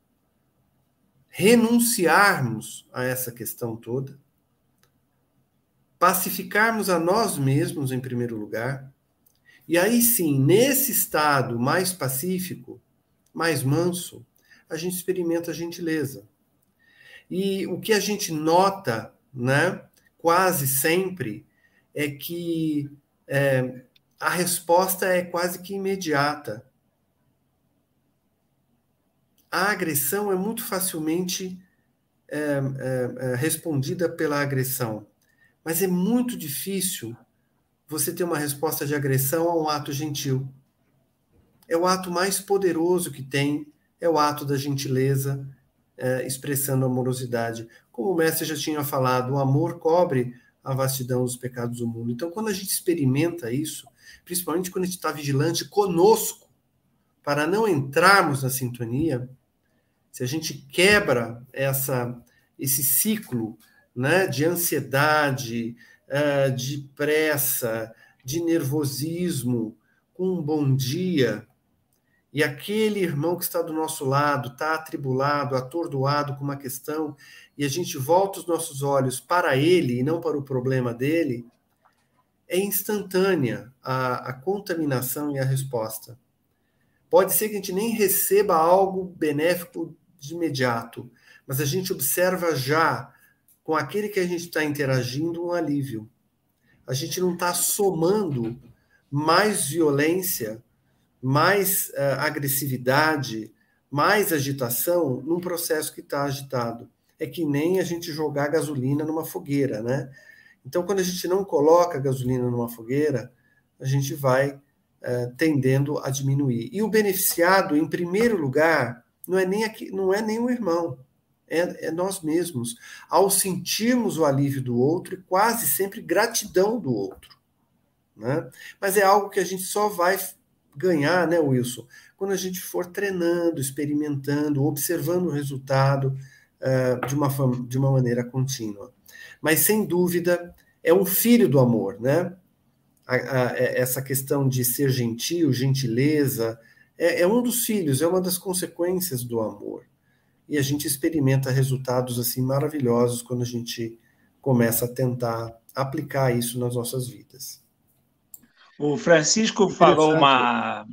renunciarmos a essa questão toda, pacificarmos a nós mesmos em primeiro lugar, e aí sim, nesse estado mais pacífico, mais manso, a gente experimenta a gentileza. E o que a gente nota, né, quase sempre é que é, a resposta é quase que imediata. A agressão é muito facilmente é, é, é, respondida pela agressão, mas é muito difícil você ter uma resposta de agressão a um ato gentil. É o ato mais poderoso que tem, é o ato da gentileza, é, expressando amorosidade. Como o mestre já tinha falado, o amor cobre a vastidão dos pecados do mundo. Então, quando a gente experimenta isso, principalmente quando a gente está vigilante conosco, para não entrarmos na sintonia, se a gente quebra essa, esse ciclo né, de ansiedade, uh, de pressa, de nervosismo, com um bom dia, e aquele irmão que está do nosso lado está atribulado, atordoado com uma questão, e a gente volta os nossos olhos para ele e não para o problema dele, é instantânea a, a contaminação e a resposta. Pode ser que a gente nem receba algo benéfico de imediato, mas a gente observa já com aquele que a gente está interagindo um alívio. A gente não está somando mais violência mais uh, agressividade, mais agitação num processo que está agitado. É que nem a gente jogar gasolina numa fogueira, né? Então, quando a gente não coloca gasolina numa fogueira, a gente vai uh, tendendo a diminuir. E o beneficiado, em primeiro lugar, não é nem aqui, não é nem o irmão, é, é, nós mesmos. Ao sentirmos o alívio do outro e quase sempre gratidão do outro. Né? Mas é algo que a gente só vai ganhar, né, Wilson? Quando a gente for treinando, experimentando, observando o resultado uh, de, uma, de uma maneira contínua. Mas, sem dúvida, é um filho do amor, né? A, a, é, essa questão de ser gentil, gentileza, é, é um dos filhos, é uma das consequências do amor. E a gente experimenta resultados assim maravilhosos quando a gente começa a tentar aplicar isso nas nossas vidas. O Francisco falou uma.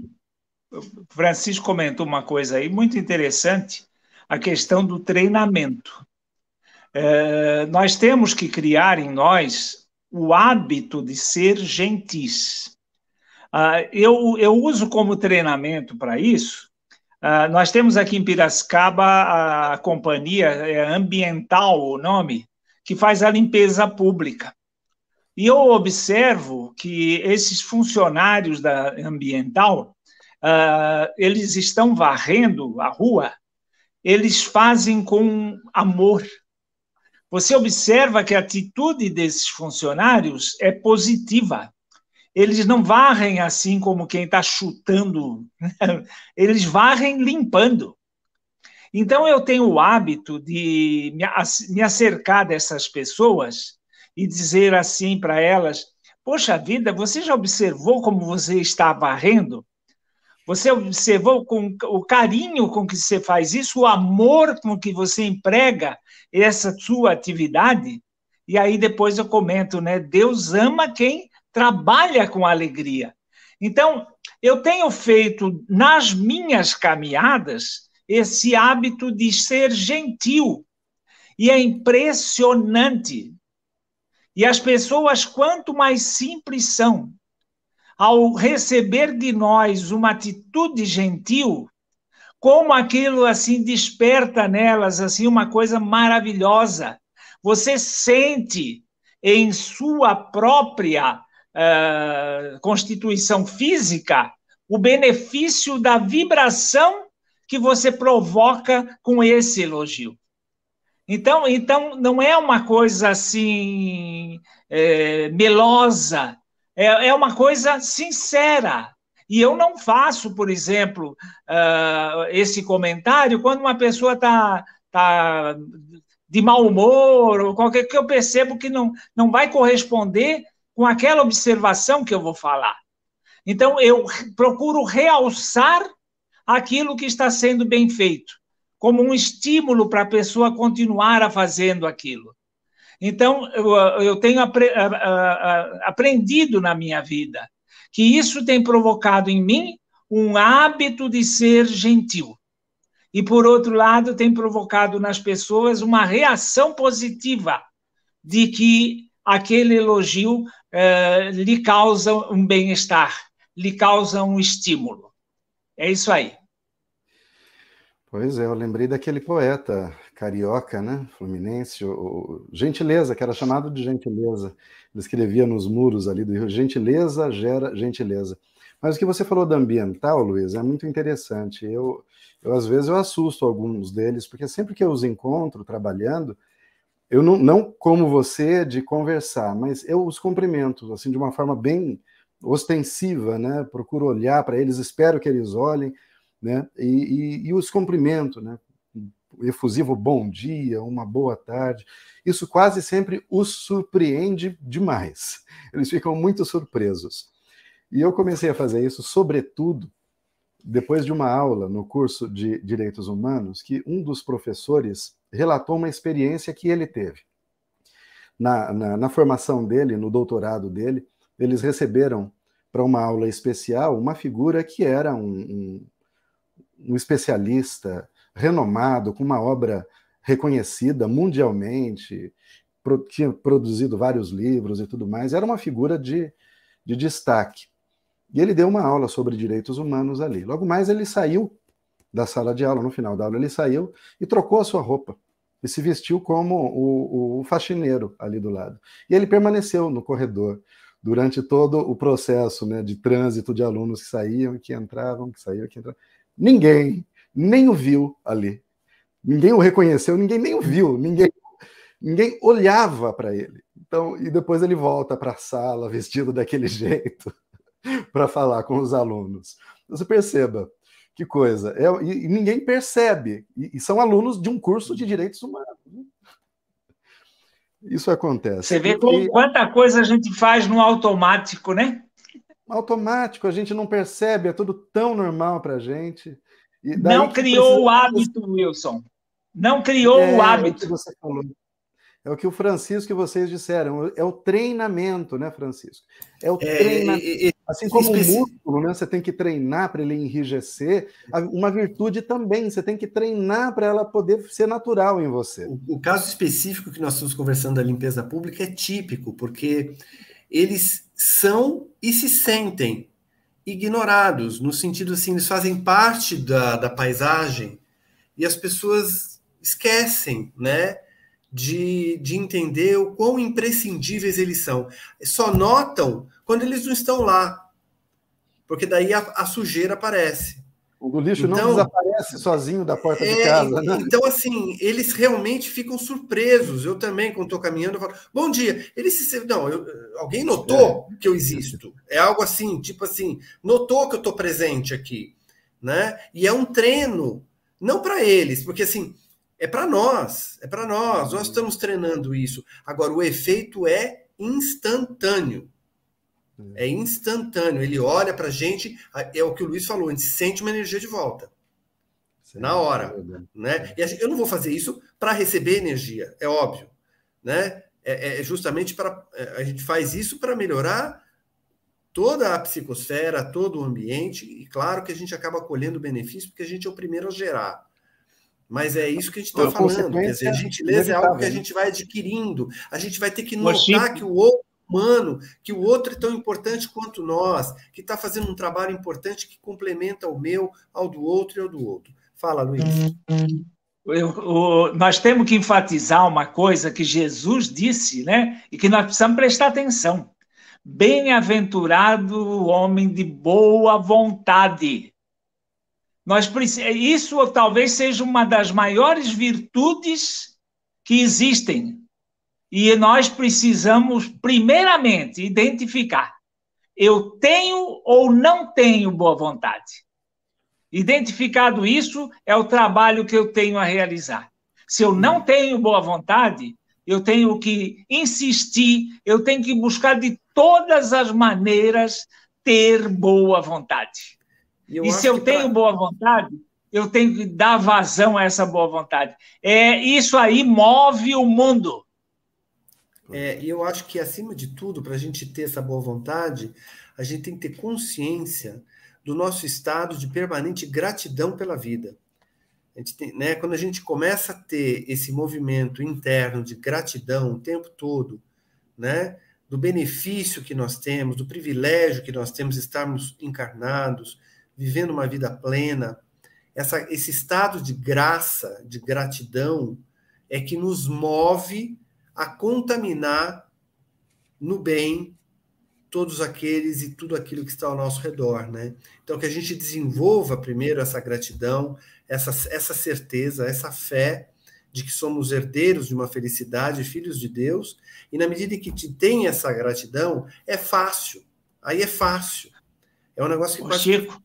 O Francisco comentou uma coisa aí muito interessante, a questão do treinamento. É, nós temos que criar em nós o hábito de ser gentis. Ah, eu, eu uso como treinamento para isso. Ah, nós temos aqui em Piracicaba a companhia é ambiental, o nome, que faz a limpeza pública. E eu observo que esses funcionários da ambiental, uh, eles estão varrendo a rua, eles fazem com amor. Você observa que a atitude desses funcionários é positiva. Eles não varrem assim como quem está chutando, eles varrem limpando. Então, eu tenho o hábito de me acercar dessas pessoas e dizer assim para elas: Poxa vida, você já observou como você está varrendo? Você observou com o carinho com que você faz isso, o amor com que você emprega essa sua atividade? E aí depois eu comento, né? Deus ama quem trabalha com alegria. Então, eu tenho feito nas minhas caminhadas esse hábito de ser gentil. E é impressionante e as pessoas, quanto mais simples são, ao receber de nós uma atitude gentil, como aquilo assim desperta nelas assim uma coisa maravilhosa. Você sente em sua própria uh, constituição física o benefício da vibração que você provoca com esse elogio. Então, então não é uma coisa assim é, melosa, é, é uma coisa sincera. E eu não faço, por exemplo, uh, esse comentário quando uma pessoa está tá de mau humor, ou qualquer que eu percebo que não, não vai corresponder com aquela observação que eu vou falar. Então, eu procuro realçar aquilo que está sendo bem feito como um estímulo para a pessoa continuar a fazendo aquilo. Então, eu, eu tenho apre, a, a, aprendido na minha vida que isso tem provocado em mim um hábito de ser gentil. E, por outro lado, tem provocado nas pessoas uma reação positiva de que aquele elogio eh, lhe causa um bem-estar, lhe causa um estímulo. É isso aí. Pois é, eu lembrei daquele poeta carioca, né, fluminense, o, Gentileza, que era chamado de Gentileza. Ele escrevia nos muros ali do Rio, Gentileza gera gentileza. Mas o que você falou do ambiental, Luiz, é muito interessante. Eu, eu às vezes, eu assusto alguns deles, porque sempre que eu os encontro trabalhando, eu não, não como você de conversar, mas eu os cumprimento, assim, de uma forma bem ostensiva, né? Procuro olhar para eles, espero que eles olhem, né? E, e, e os cumprimentos, né? Efusivo bom dia, uma boa tarde. Isso quase sempre os surpreende demais. Eles ficam muito surpresos. E eu comecei a fazer isso, sobretudo, depois de uma aula no curso de Direitos Humanos, que um dos professores relatou uma experiência que ele teve. Na, na, na formação dele, no doutorado dele, eles receberam para uma aula especial uma figura que era um, um, um especialista renomado, com uma obra reconhecida mundialmente, pro, tinha produzido vários livros e tudo mais, era uma figura de, de destaque. E ele deu uma aula sobre direitos humanos ali. Logo mais ele saiu da sala de aula, no final da aula ele saiu e trocou a sua roupa e se vestiu como o, o faxineiro ali do lado. E ele permaneceu no corredor durante todo o processo né, de trânsito de alunos que saíam, que entravam, que saíam, que entravam. Ninguém nem o viu ali. Ninguém o reconheceu, ninguém nem o viu, ninguém, ninguém olhava para ele. Então, e depois ele volta para a sala vestido daquele *laughs* jeito para falar com os alunos. Você perceba que coisa. É, e, e ninguém percebe. E, e, são alunos de um curso de direitos humanos. Isso acontece. Você vê como, quanta coisa a gente faz no automático, né? Automático, a gente não percebe, é tudo tão normal para a gente. não criou o hábito, Wilson. Não criou é, o hábito. É o que você falou. É o que o Francisco e vocês disseram. É o treinamento, né, Francisco? É o é, treinamento. É, é, assim como o músculo, né? Você tem que treinar para ele enrijecer. Uma virtude também. Você tem que treinar para ela poder ser natural em você. O, o caso específico que nós estamos conversando da limpeza pública é típico, porque eles são e se sentem ignorados, no sentido assim, eles fazem parte da, da paisagem e as pessoas esquecem, né? De, de entender o quão imprescindíveis eles são. Só notam quando eles não estão lá, porque daí a, a sujeira aparece. O lixo então, não desaparece sozinho da porta é, de casa. Né? Então, assim, eles realmente ficam surpresos. Eu também, quando estou caminhando, eu falo, bom dia. Eles se. Não, eu, alguém notou é. que eu existo. É algo assim, tipo assim, notou que eu estou presente aqui. Né? E é um treino, não para eles, porque assim, é para nós, é para nós. Nós estamos treinando isso. Agora, o efeito é instantâneo. É instantâneo. Ele olha para a gente, é o que o Luiz falou, a gente sente uma energia de volta. Sim, na hora. É né? E eu não vou fazer isso para receber energia, é óbvio. Né? É, é justamente para. É, a gente faz isso para melhorar toda a psicosfera, todo o ambiente, e claro que a gente acaba colhendo benefício, porque a gente é o primeiro a gerar. Mas é isso que a gente está falando. Quer dizer, a gentileza é algo que a né? gente vai adquirindo. A gente vai ter que notar que o outro humano, que o outro é tão importante quanto nós, que está fazendo um trabalho importante que complementa o meu, ao do outro e ao do outro. Fala, Luiz. Eu, o, nós temos que enfatizar uma coisa que Jesus disse, né? E que nós precisamos prestar atenção. Bem-aventurado o homem de boa vontade, nós, isso talvez seja uma das maiores virtudes que existem. E nós precisamos, primeiramente, identificar: eu tenho ou não tenho boa vontade. Identificado isso, é o trabalho que eu tenho a realizar. Se eu não tenho boa vontade, eu tenho que insistir, eu tenho que buscar de todas as maneiras ter boa vontade. E, e se eu tenho pra... boa vontade, eu tenho que dar vazão a essa boa vontade. É, isso aí move o mundo. É, e eu acho que, acima de tudo, para a gente ter essa boa vontade, a gente tem que ter consciência do nosso estado de permanente gratidão pela vida. A gente tem, né, quando a gente começa a ter esse movimento interno de gratidão o tempo todo, né, do benefício que nós temos, do privilégio que nós temos de estarmos encarnados, vivendo uma vida plena, essa, esse estado de graça, de gratidão, é que nos move a contaminar no bem todos aqueles e tudo aquilo que está ao nosso redor, né? Então que a gente desenvolva primeiro essa gratidão, essa, essa certeza, essa fé de que somos herdeiros de uma felicidade, filhos de Deus, e na medida em que te tem essa gratidão, é fácil. Aí é fácil. É um negócio que Ô, Chico,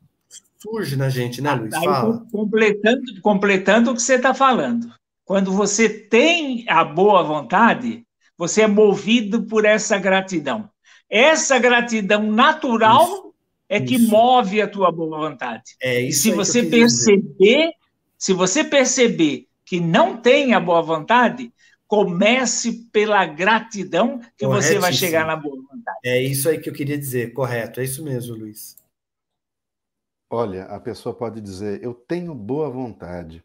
surge na gente, né, Luiz? Fala. Completando, completando o que você está falando. Quando você tem a boa vontade, você é movido por essa gratidão. Essa gratidão natural Isso. é que isso. move a tua boa vontade. É isso e se você perceber, se você perceber que não tem a boa vontade, comece pela gratidão que você vai chegar na boa vontade. É isso aí que eu queria dizer, correto. É isso mesmo, Luiz. Olha, a pessoa pode dizer: Eu tenho boa vontade,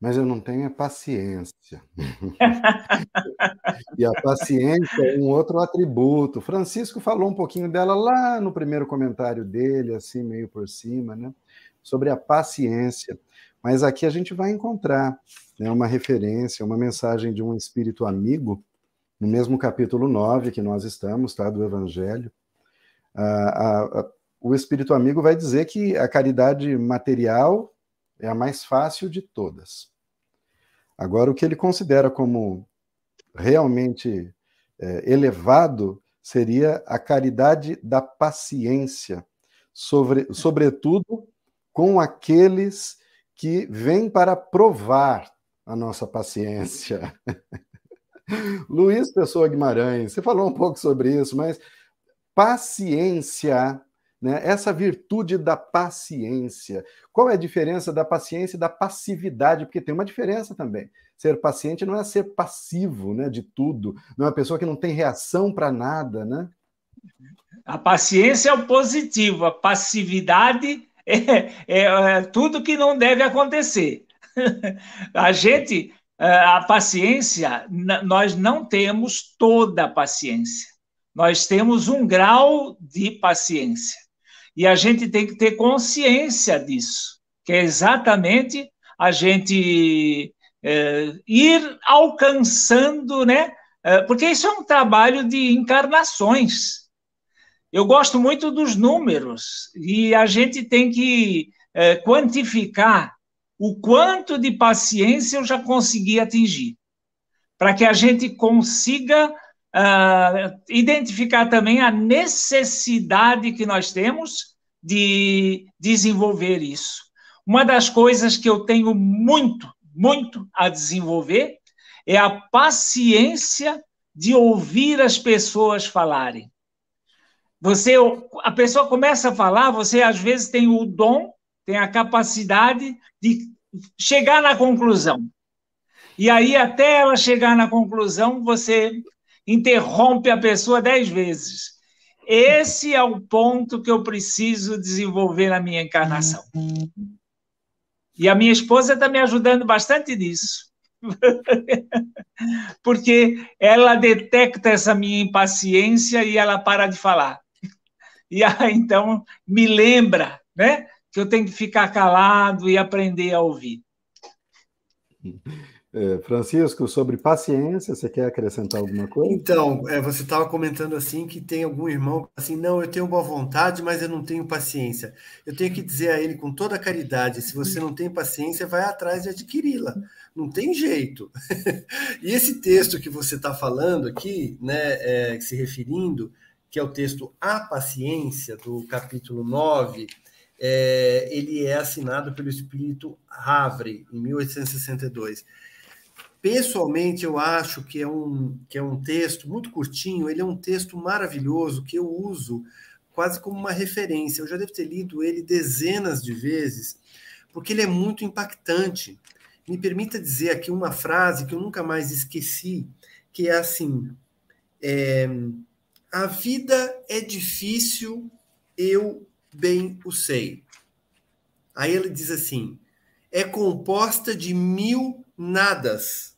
mas eu não tenho a paciência. *laughs* e a paciência é um outro atributo. Francisco falou um pouquinho dela lá no primeiro comentário dele, assim, meio por cima, né? Sobre a paciência. Mas aqui a gente vai encontrar né, uma referência, uma mensagem de um espírito amigo, no mesmo capítulo 9 que nós estamos, tá? Do Evangelho. a, a, o espírito amigo vai dizer que a caridade material é a mais fácil de todas. Agora, o que ele considera como realmente é, elevado seria a caridade da paciência, sobre, sobretudo com aqueles que vêm para provar a nossa paciência. *laughs* Luiz Pessoa Guimarães, você falou um pouco sobre isso, mas paciência né? Essa virtude da paciência. Qual é a diferença da paciência e da passividade? Porque tem uma diferença também. Ser paciente não é ser passivo né, de tudo, não é uma pessoa que não tem reação para nada. Né? A paciência é o positivo, a passividade é, é, é tudo que não deve acontecer. *laughs* a gente, a paciência, nós não temos toda a paciência. Nós temos um grau de paciência. E a gente tem que ter consciência disso, que é exatamente a gente é, ir alcançando, né? É, porque isso é um trabalho de encarnações. Eu gosto muito dos números e a gente tem que é, quantificar o quanto de paciência eu já consegui atingir, para que a gente consiga uh, identificar também a necessidade que nós temos de desenvolver isso. Uma das coisas que eu tenho muito, muito a desenvolver é a paciência de ouvir as pessoas falarem. Você, a pessoa começa a falar, você às vezes tem o dom, tem a capacidade de chegar na conclusão. E aí, até ela chegar na conclusão, você interrompe a pessoa dez vezes. Esse é o ponto que eu preciso desenvolver na minha encarnação. E a minha esposa está me ajudando bastante nisso. *laughs* Porque ela detecta essa minha impaciência e ela para de falar. E aí, então, me lembra né, que eu tenho que ficar calado e aprender a ouvir. É, Francisco, sobre paciência, você quer acrescentar alguma coisa? Então, é, você estava comentando assim que tem algum irmão assim, não, eu tenho boa vontade, mas eu não tenho paciência. Eu tenho que dizer a ele com toda caridade: se você não tem paciência, vai atrás de adquiri-la. Não tem jeito. *laughs* e esse texto que você está falando aqui, né, é, se referindo, que é o texto A Paciência, do capítulo 9, é, ele é assinado pelo espírito Havre, em 1862. Pessoalmente, eu acho que é, um, que é um texto muito curtinho, ele é um texto maravilhoso que eu uso quase como uma referência. Eu já devo ter lido ele dezenas de vezes, porque ele é muito impactante. Me permita dizer aqui uma frase que eu nunca mais esqueci, que é assim: é, a vida é difícil, eu bem o sei. Aí ele diz assim: é composta de mil nadas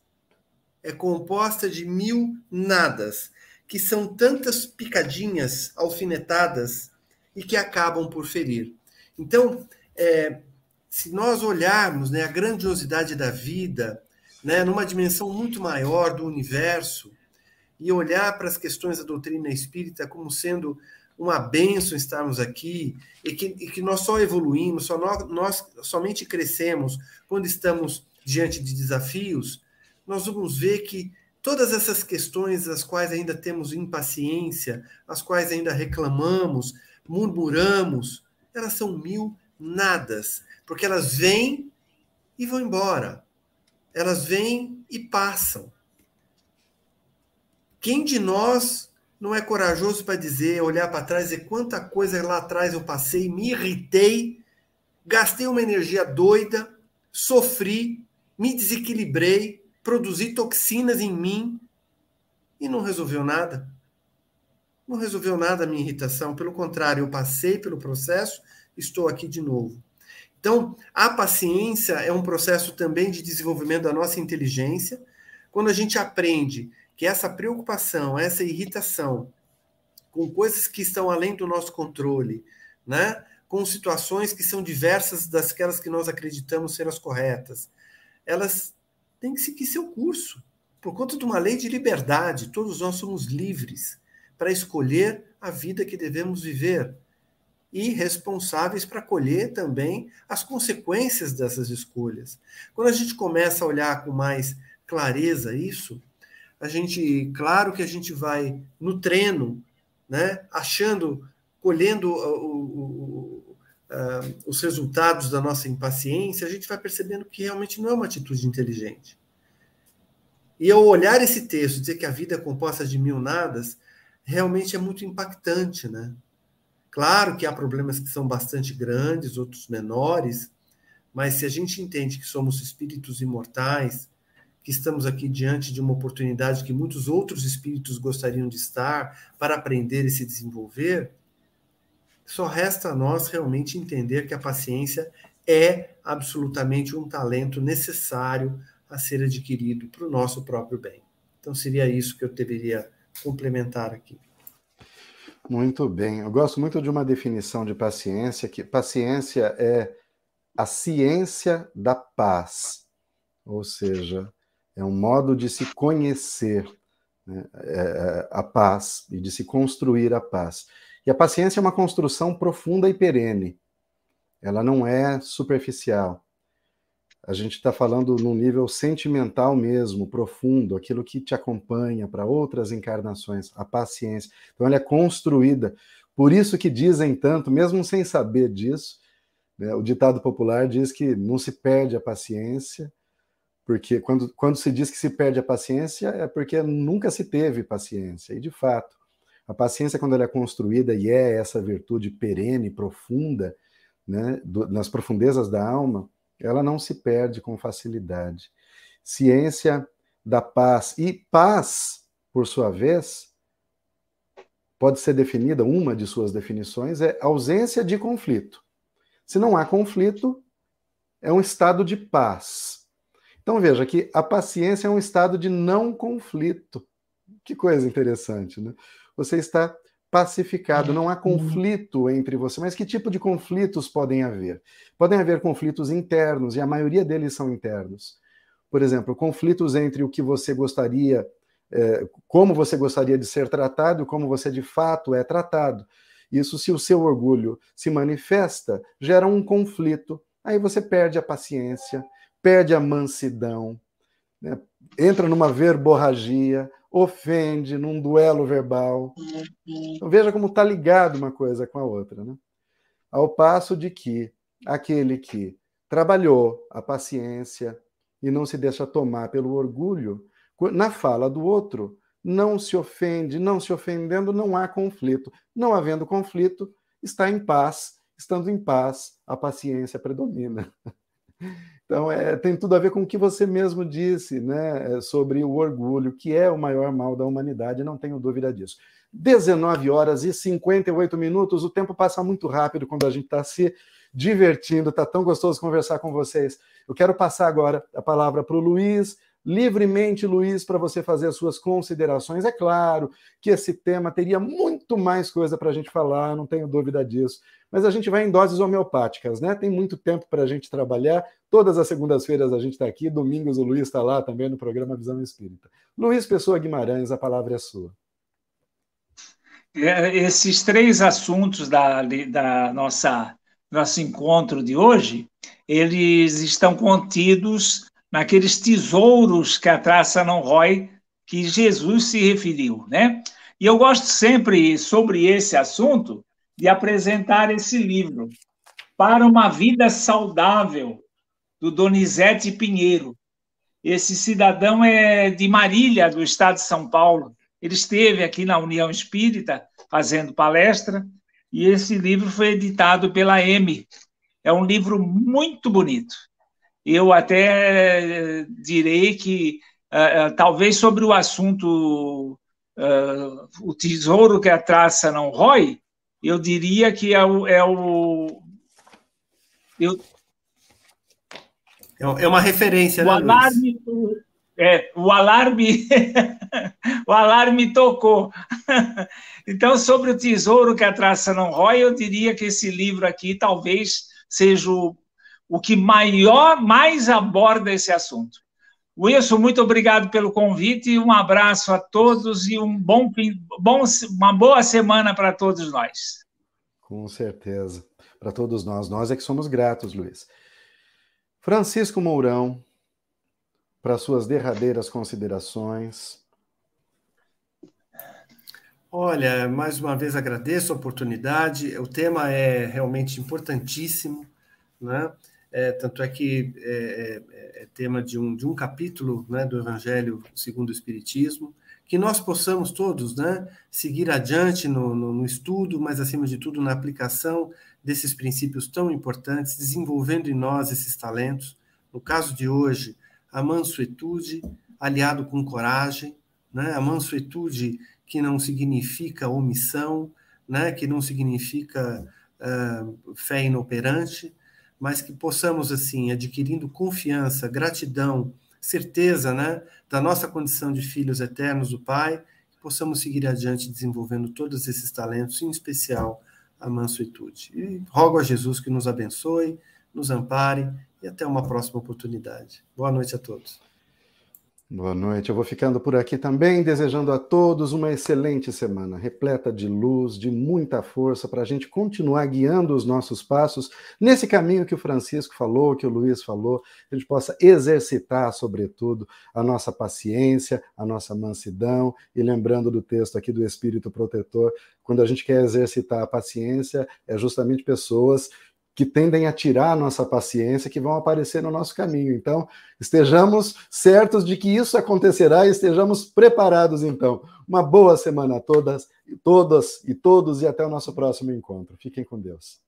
é composta de mil nadas, que são tantas picadinhas alfinetadas e que acabam por ferir. Então, é, se nós olharmos né, a grandiosidade da vida, né, numa dimensão muito maior do universo, e olhar para as questões da doutrina espírita como sendo uma benção estarmos aqui e que, e que nós só evoluímos, só nós, nós somente crescemos quando estamos diante de desafios, nós vamos ver que todas essas questões, as quais ainda temos impaciência, as quais ainda reclamamos, murmuramos, elas são mil nadas, porque elas vêm e vão embora. Elas vêm e passam. Quem de nós não é corajoso para dizer, olhar para trás e quanta coisa lá atrás eu passei, me irritei, gastei uma energia doida, sofri, me desequilibrei, produzi toxinas em mim e não resolveu nada. Não resolveu nada a minha irritação, pelo contrário, eu passei pelo processo, estou aqui de novo. Então, a paciência é um processo também de desenvolvimento da nossa inteligência. Quando a gente aprende que essa preocupação, essa irritação com coisas que estão além do nosso controle, né? com situações que são diversas das que nós acreditamos ser as corretas, elas têm que seguir seu curso. Por conta de uma lei de liberdade, todos nós somos livres para escolher a vida que devemos viver e responsáveis para colher também as consequências dessas escolhas. Quando a gente começa a olhar com mais clareza isso, a gente, claro que a gente vai no treino, né, achando, colhendo o, o, uh, os resultados da nossa impaciência, a gente vai percebendo que realmente não é uma atitude inteligente. E ao olhar esse texto, dizer que a vida é composta de mil nadas, realmente é muito impactante, né? Claro que há problemas que são bastante grandes, outros menores, mas se a gente entende que somos espíritos imortais, que estamos aqui diante de uma oportunidade que muitos outros espíritos gostariam de estar para aprender e se desenvolver, só resta a nós realmente entender que a paciência é absolutamente um talento necessário a ser adquirido para o nosso próprio bem. Então seria isso que eu deveria complementar aqui. Muito bem. Eu gosto muito de uma definição de paciência, que paciência é a ciência da paz, ou seja, é um modo de se conhecer né, é, a paz e de se construir a paz. E a paciência é uma construção profunda e perene. Ela não é superficial a gente está falando num nível sentimental mesmo, profundo, aquilo que te acompanha para outras encarnações, a paciência. Então, ela é construída. Por isso que dizem tanto, mesmo sem saber disso, né, o ditado popular diz que não se perde a paciência, porque quando, quando se diz que se perde a paciência, é porque nunca se teve paciência. E, de fato, a paciência, quando ela é construída e é essa virtude perene, profunda, né, do, nas profundezas da alma, ela não se perde com facilidade. Ciência da paz. E paz, por sua vez, pode ser definida, uma de suas definições é ausência de conflito. Se não há conflito, é um estado de paz. Então veja que a paciência é um estado de não conflito. Que coisa interessante, né? Você está pacificado, não há uhum. conflito entre você. Mas que tipo de conflitos podem haver? Podem haver conflitos internos, e a maioria deles são internos. Por exemplo, conflitos entre o que você gostaria, é, como você gostaria de ser tratado, como você de fato é tratado. Isso, se o seu orgulho se manifesta, gera um conflito. Aí você perde a paciência, perde a mansidão, né? entra numa verborragia, ofende num duelo verbal. Então, veja como está ligado uma coisa com a outra. Né? Ao passo de que aquele que trabalhou a paciência e não se deixa tomar pelo orgulho, na fala do outro, não se ofende, não se ofendendo, não há conflito. Não havendo conflito, está em paz. Estando em paz, a paciência predomina. *laughs* Então, é, tem tudo a ver com o que você mesmo disse né, é, sobre o orgulho, que é o maior mal da humanidade, não tenho dúvida disso. 19 horas e 58 minutos, o tempo passa muito rápido quando a gente está se divertindo, está tão gostoso conversar com vocês. Eu quero passar agora a palavra para o Luiz, livremente, Luiz, para você fazer as suas considerações. É claro que esse tema teria muito mais coisa para a gente falar, não tenho dúvida disso mas a gente vai em doses homeopáticas, né? Tem muito tempo para a gente trabalhar. Todas as segundas-feiras a gente está aqui, domingos o Luiz está lá também no programa Visão Espírita. Luiz Pessoa Guimarães, a palavra é sua. É, esses três assuntos da, da nossa nosso encontro de hoje, eles estão contidos naqueles tesouros que a traça não rói que Jesus se referiu, né? E eu gosto sempre sobre esse assunto de apresentar esse livro, Para uma Vida Saudável, do Donizete Pinheiro. Esse cidadão é de Marília, do estado de São Paulo. Ele esteve aqui na União Espírita fazendo palestra e esse livro foi editado pela M. É um livro muito bonito. Eu até direi que uh, talvez sobre o assunto uh, o tesouro que a traça não rói, eu diria que é o, é o eu, é, é uma referência, o né, alarme, Luiz? É, o alarme, *laughs* o alarme tocou. *laughs* Então, sobre o tesouro que a traça não rói, eu diria que esse livro aqui talvez seja o, o que maior, mais aborda esse assunto. Wilson, muito obrigado pelo convite, um abraço a todos e um bom, bom uma boa semana para todos nós. Com certeza, para todos nós. Nós é que somos gratos, Luiz. Francisco Mourão, para suas derradeiras considerações. Olha, mais uma vez agradeço a oportunidade. O tema é realmente importantíssimo, né? É, tanto é que é, é, é, tema de um, de um capítulo né, do Evangelho segundo o Espiritismo, que nós possamos todos né, seguir adiante no, no, no, estudo, mas acima de tudo na aplicação desses princípios tão importantes, desenvolvendo em nós esses talentos. No caso de hoje, a mansuetude aliado com coragem, né, a mansuetude que não significa omissão, né, que não significa uh, fé inoperante, mas que possamos, assim, adquirindo confiança, gratidão, certeza, né, da nossa condição de filhos eternos do Pai, que possamos seguir adiante desenvolvendo todos esses talentos, em especial a mansuetude. E rogo a Jesus que nos abençoe, nos ampare e até uma próxima oportunidade. Boa noite a todos. Boa noite. Eu vou ficando por aqui também, desejando a todos uma excelente semana, repleta de luz, de muita força, para a gente continuar guiando os nossos passos nesse caminho que o Francisco falou, que o Luiz falou, que a gente possa exercitar, sobretudo, a nossa paciência, a nossa mansidão, e lembrando do texto aqui do Espírito Protetor, quando a gente quer exercitar a paciência, é justamente pessoas que tendem a tirar a nossa paciência, que vão aparecer no nosso caminho. Então, estejamos certos de que isso acontecerá e estejamos preparados, então. Uma boa semana a todas, todas e todos, e até o nosso próximo encontro. Fiquem com Deus.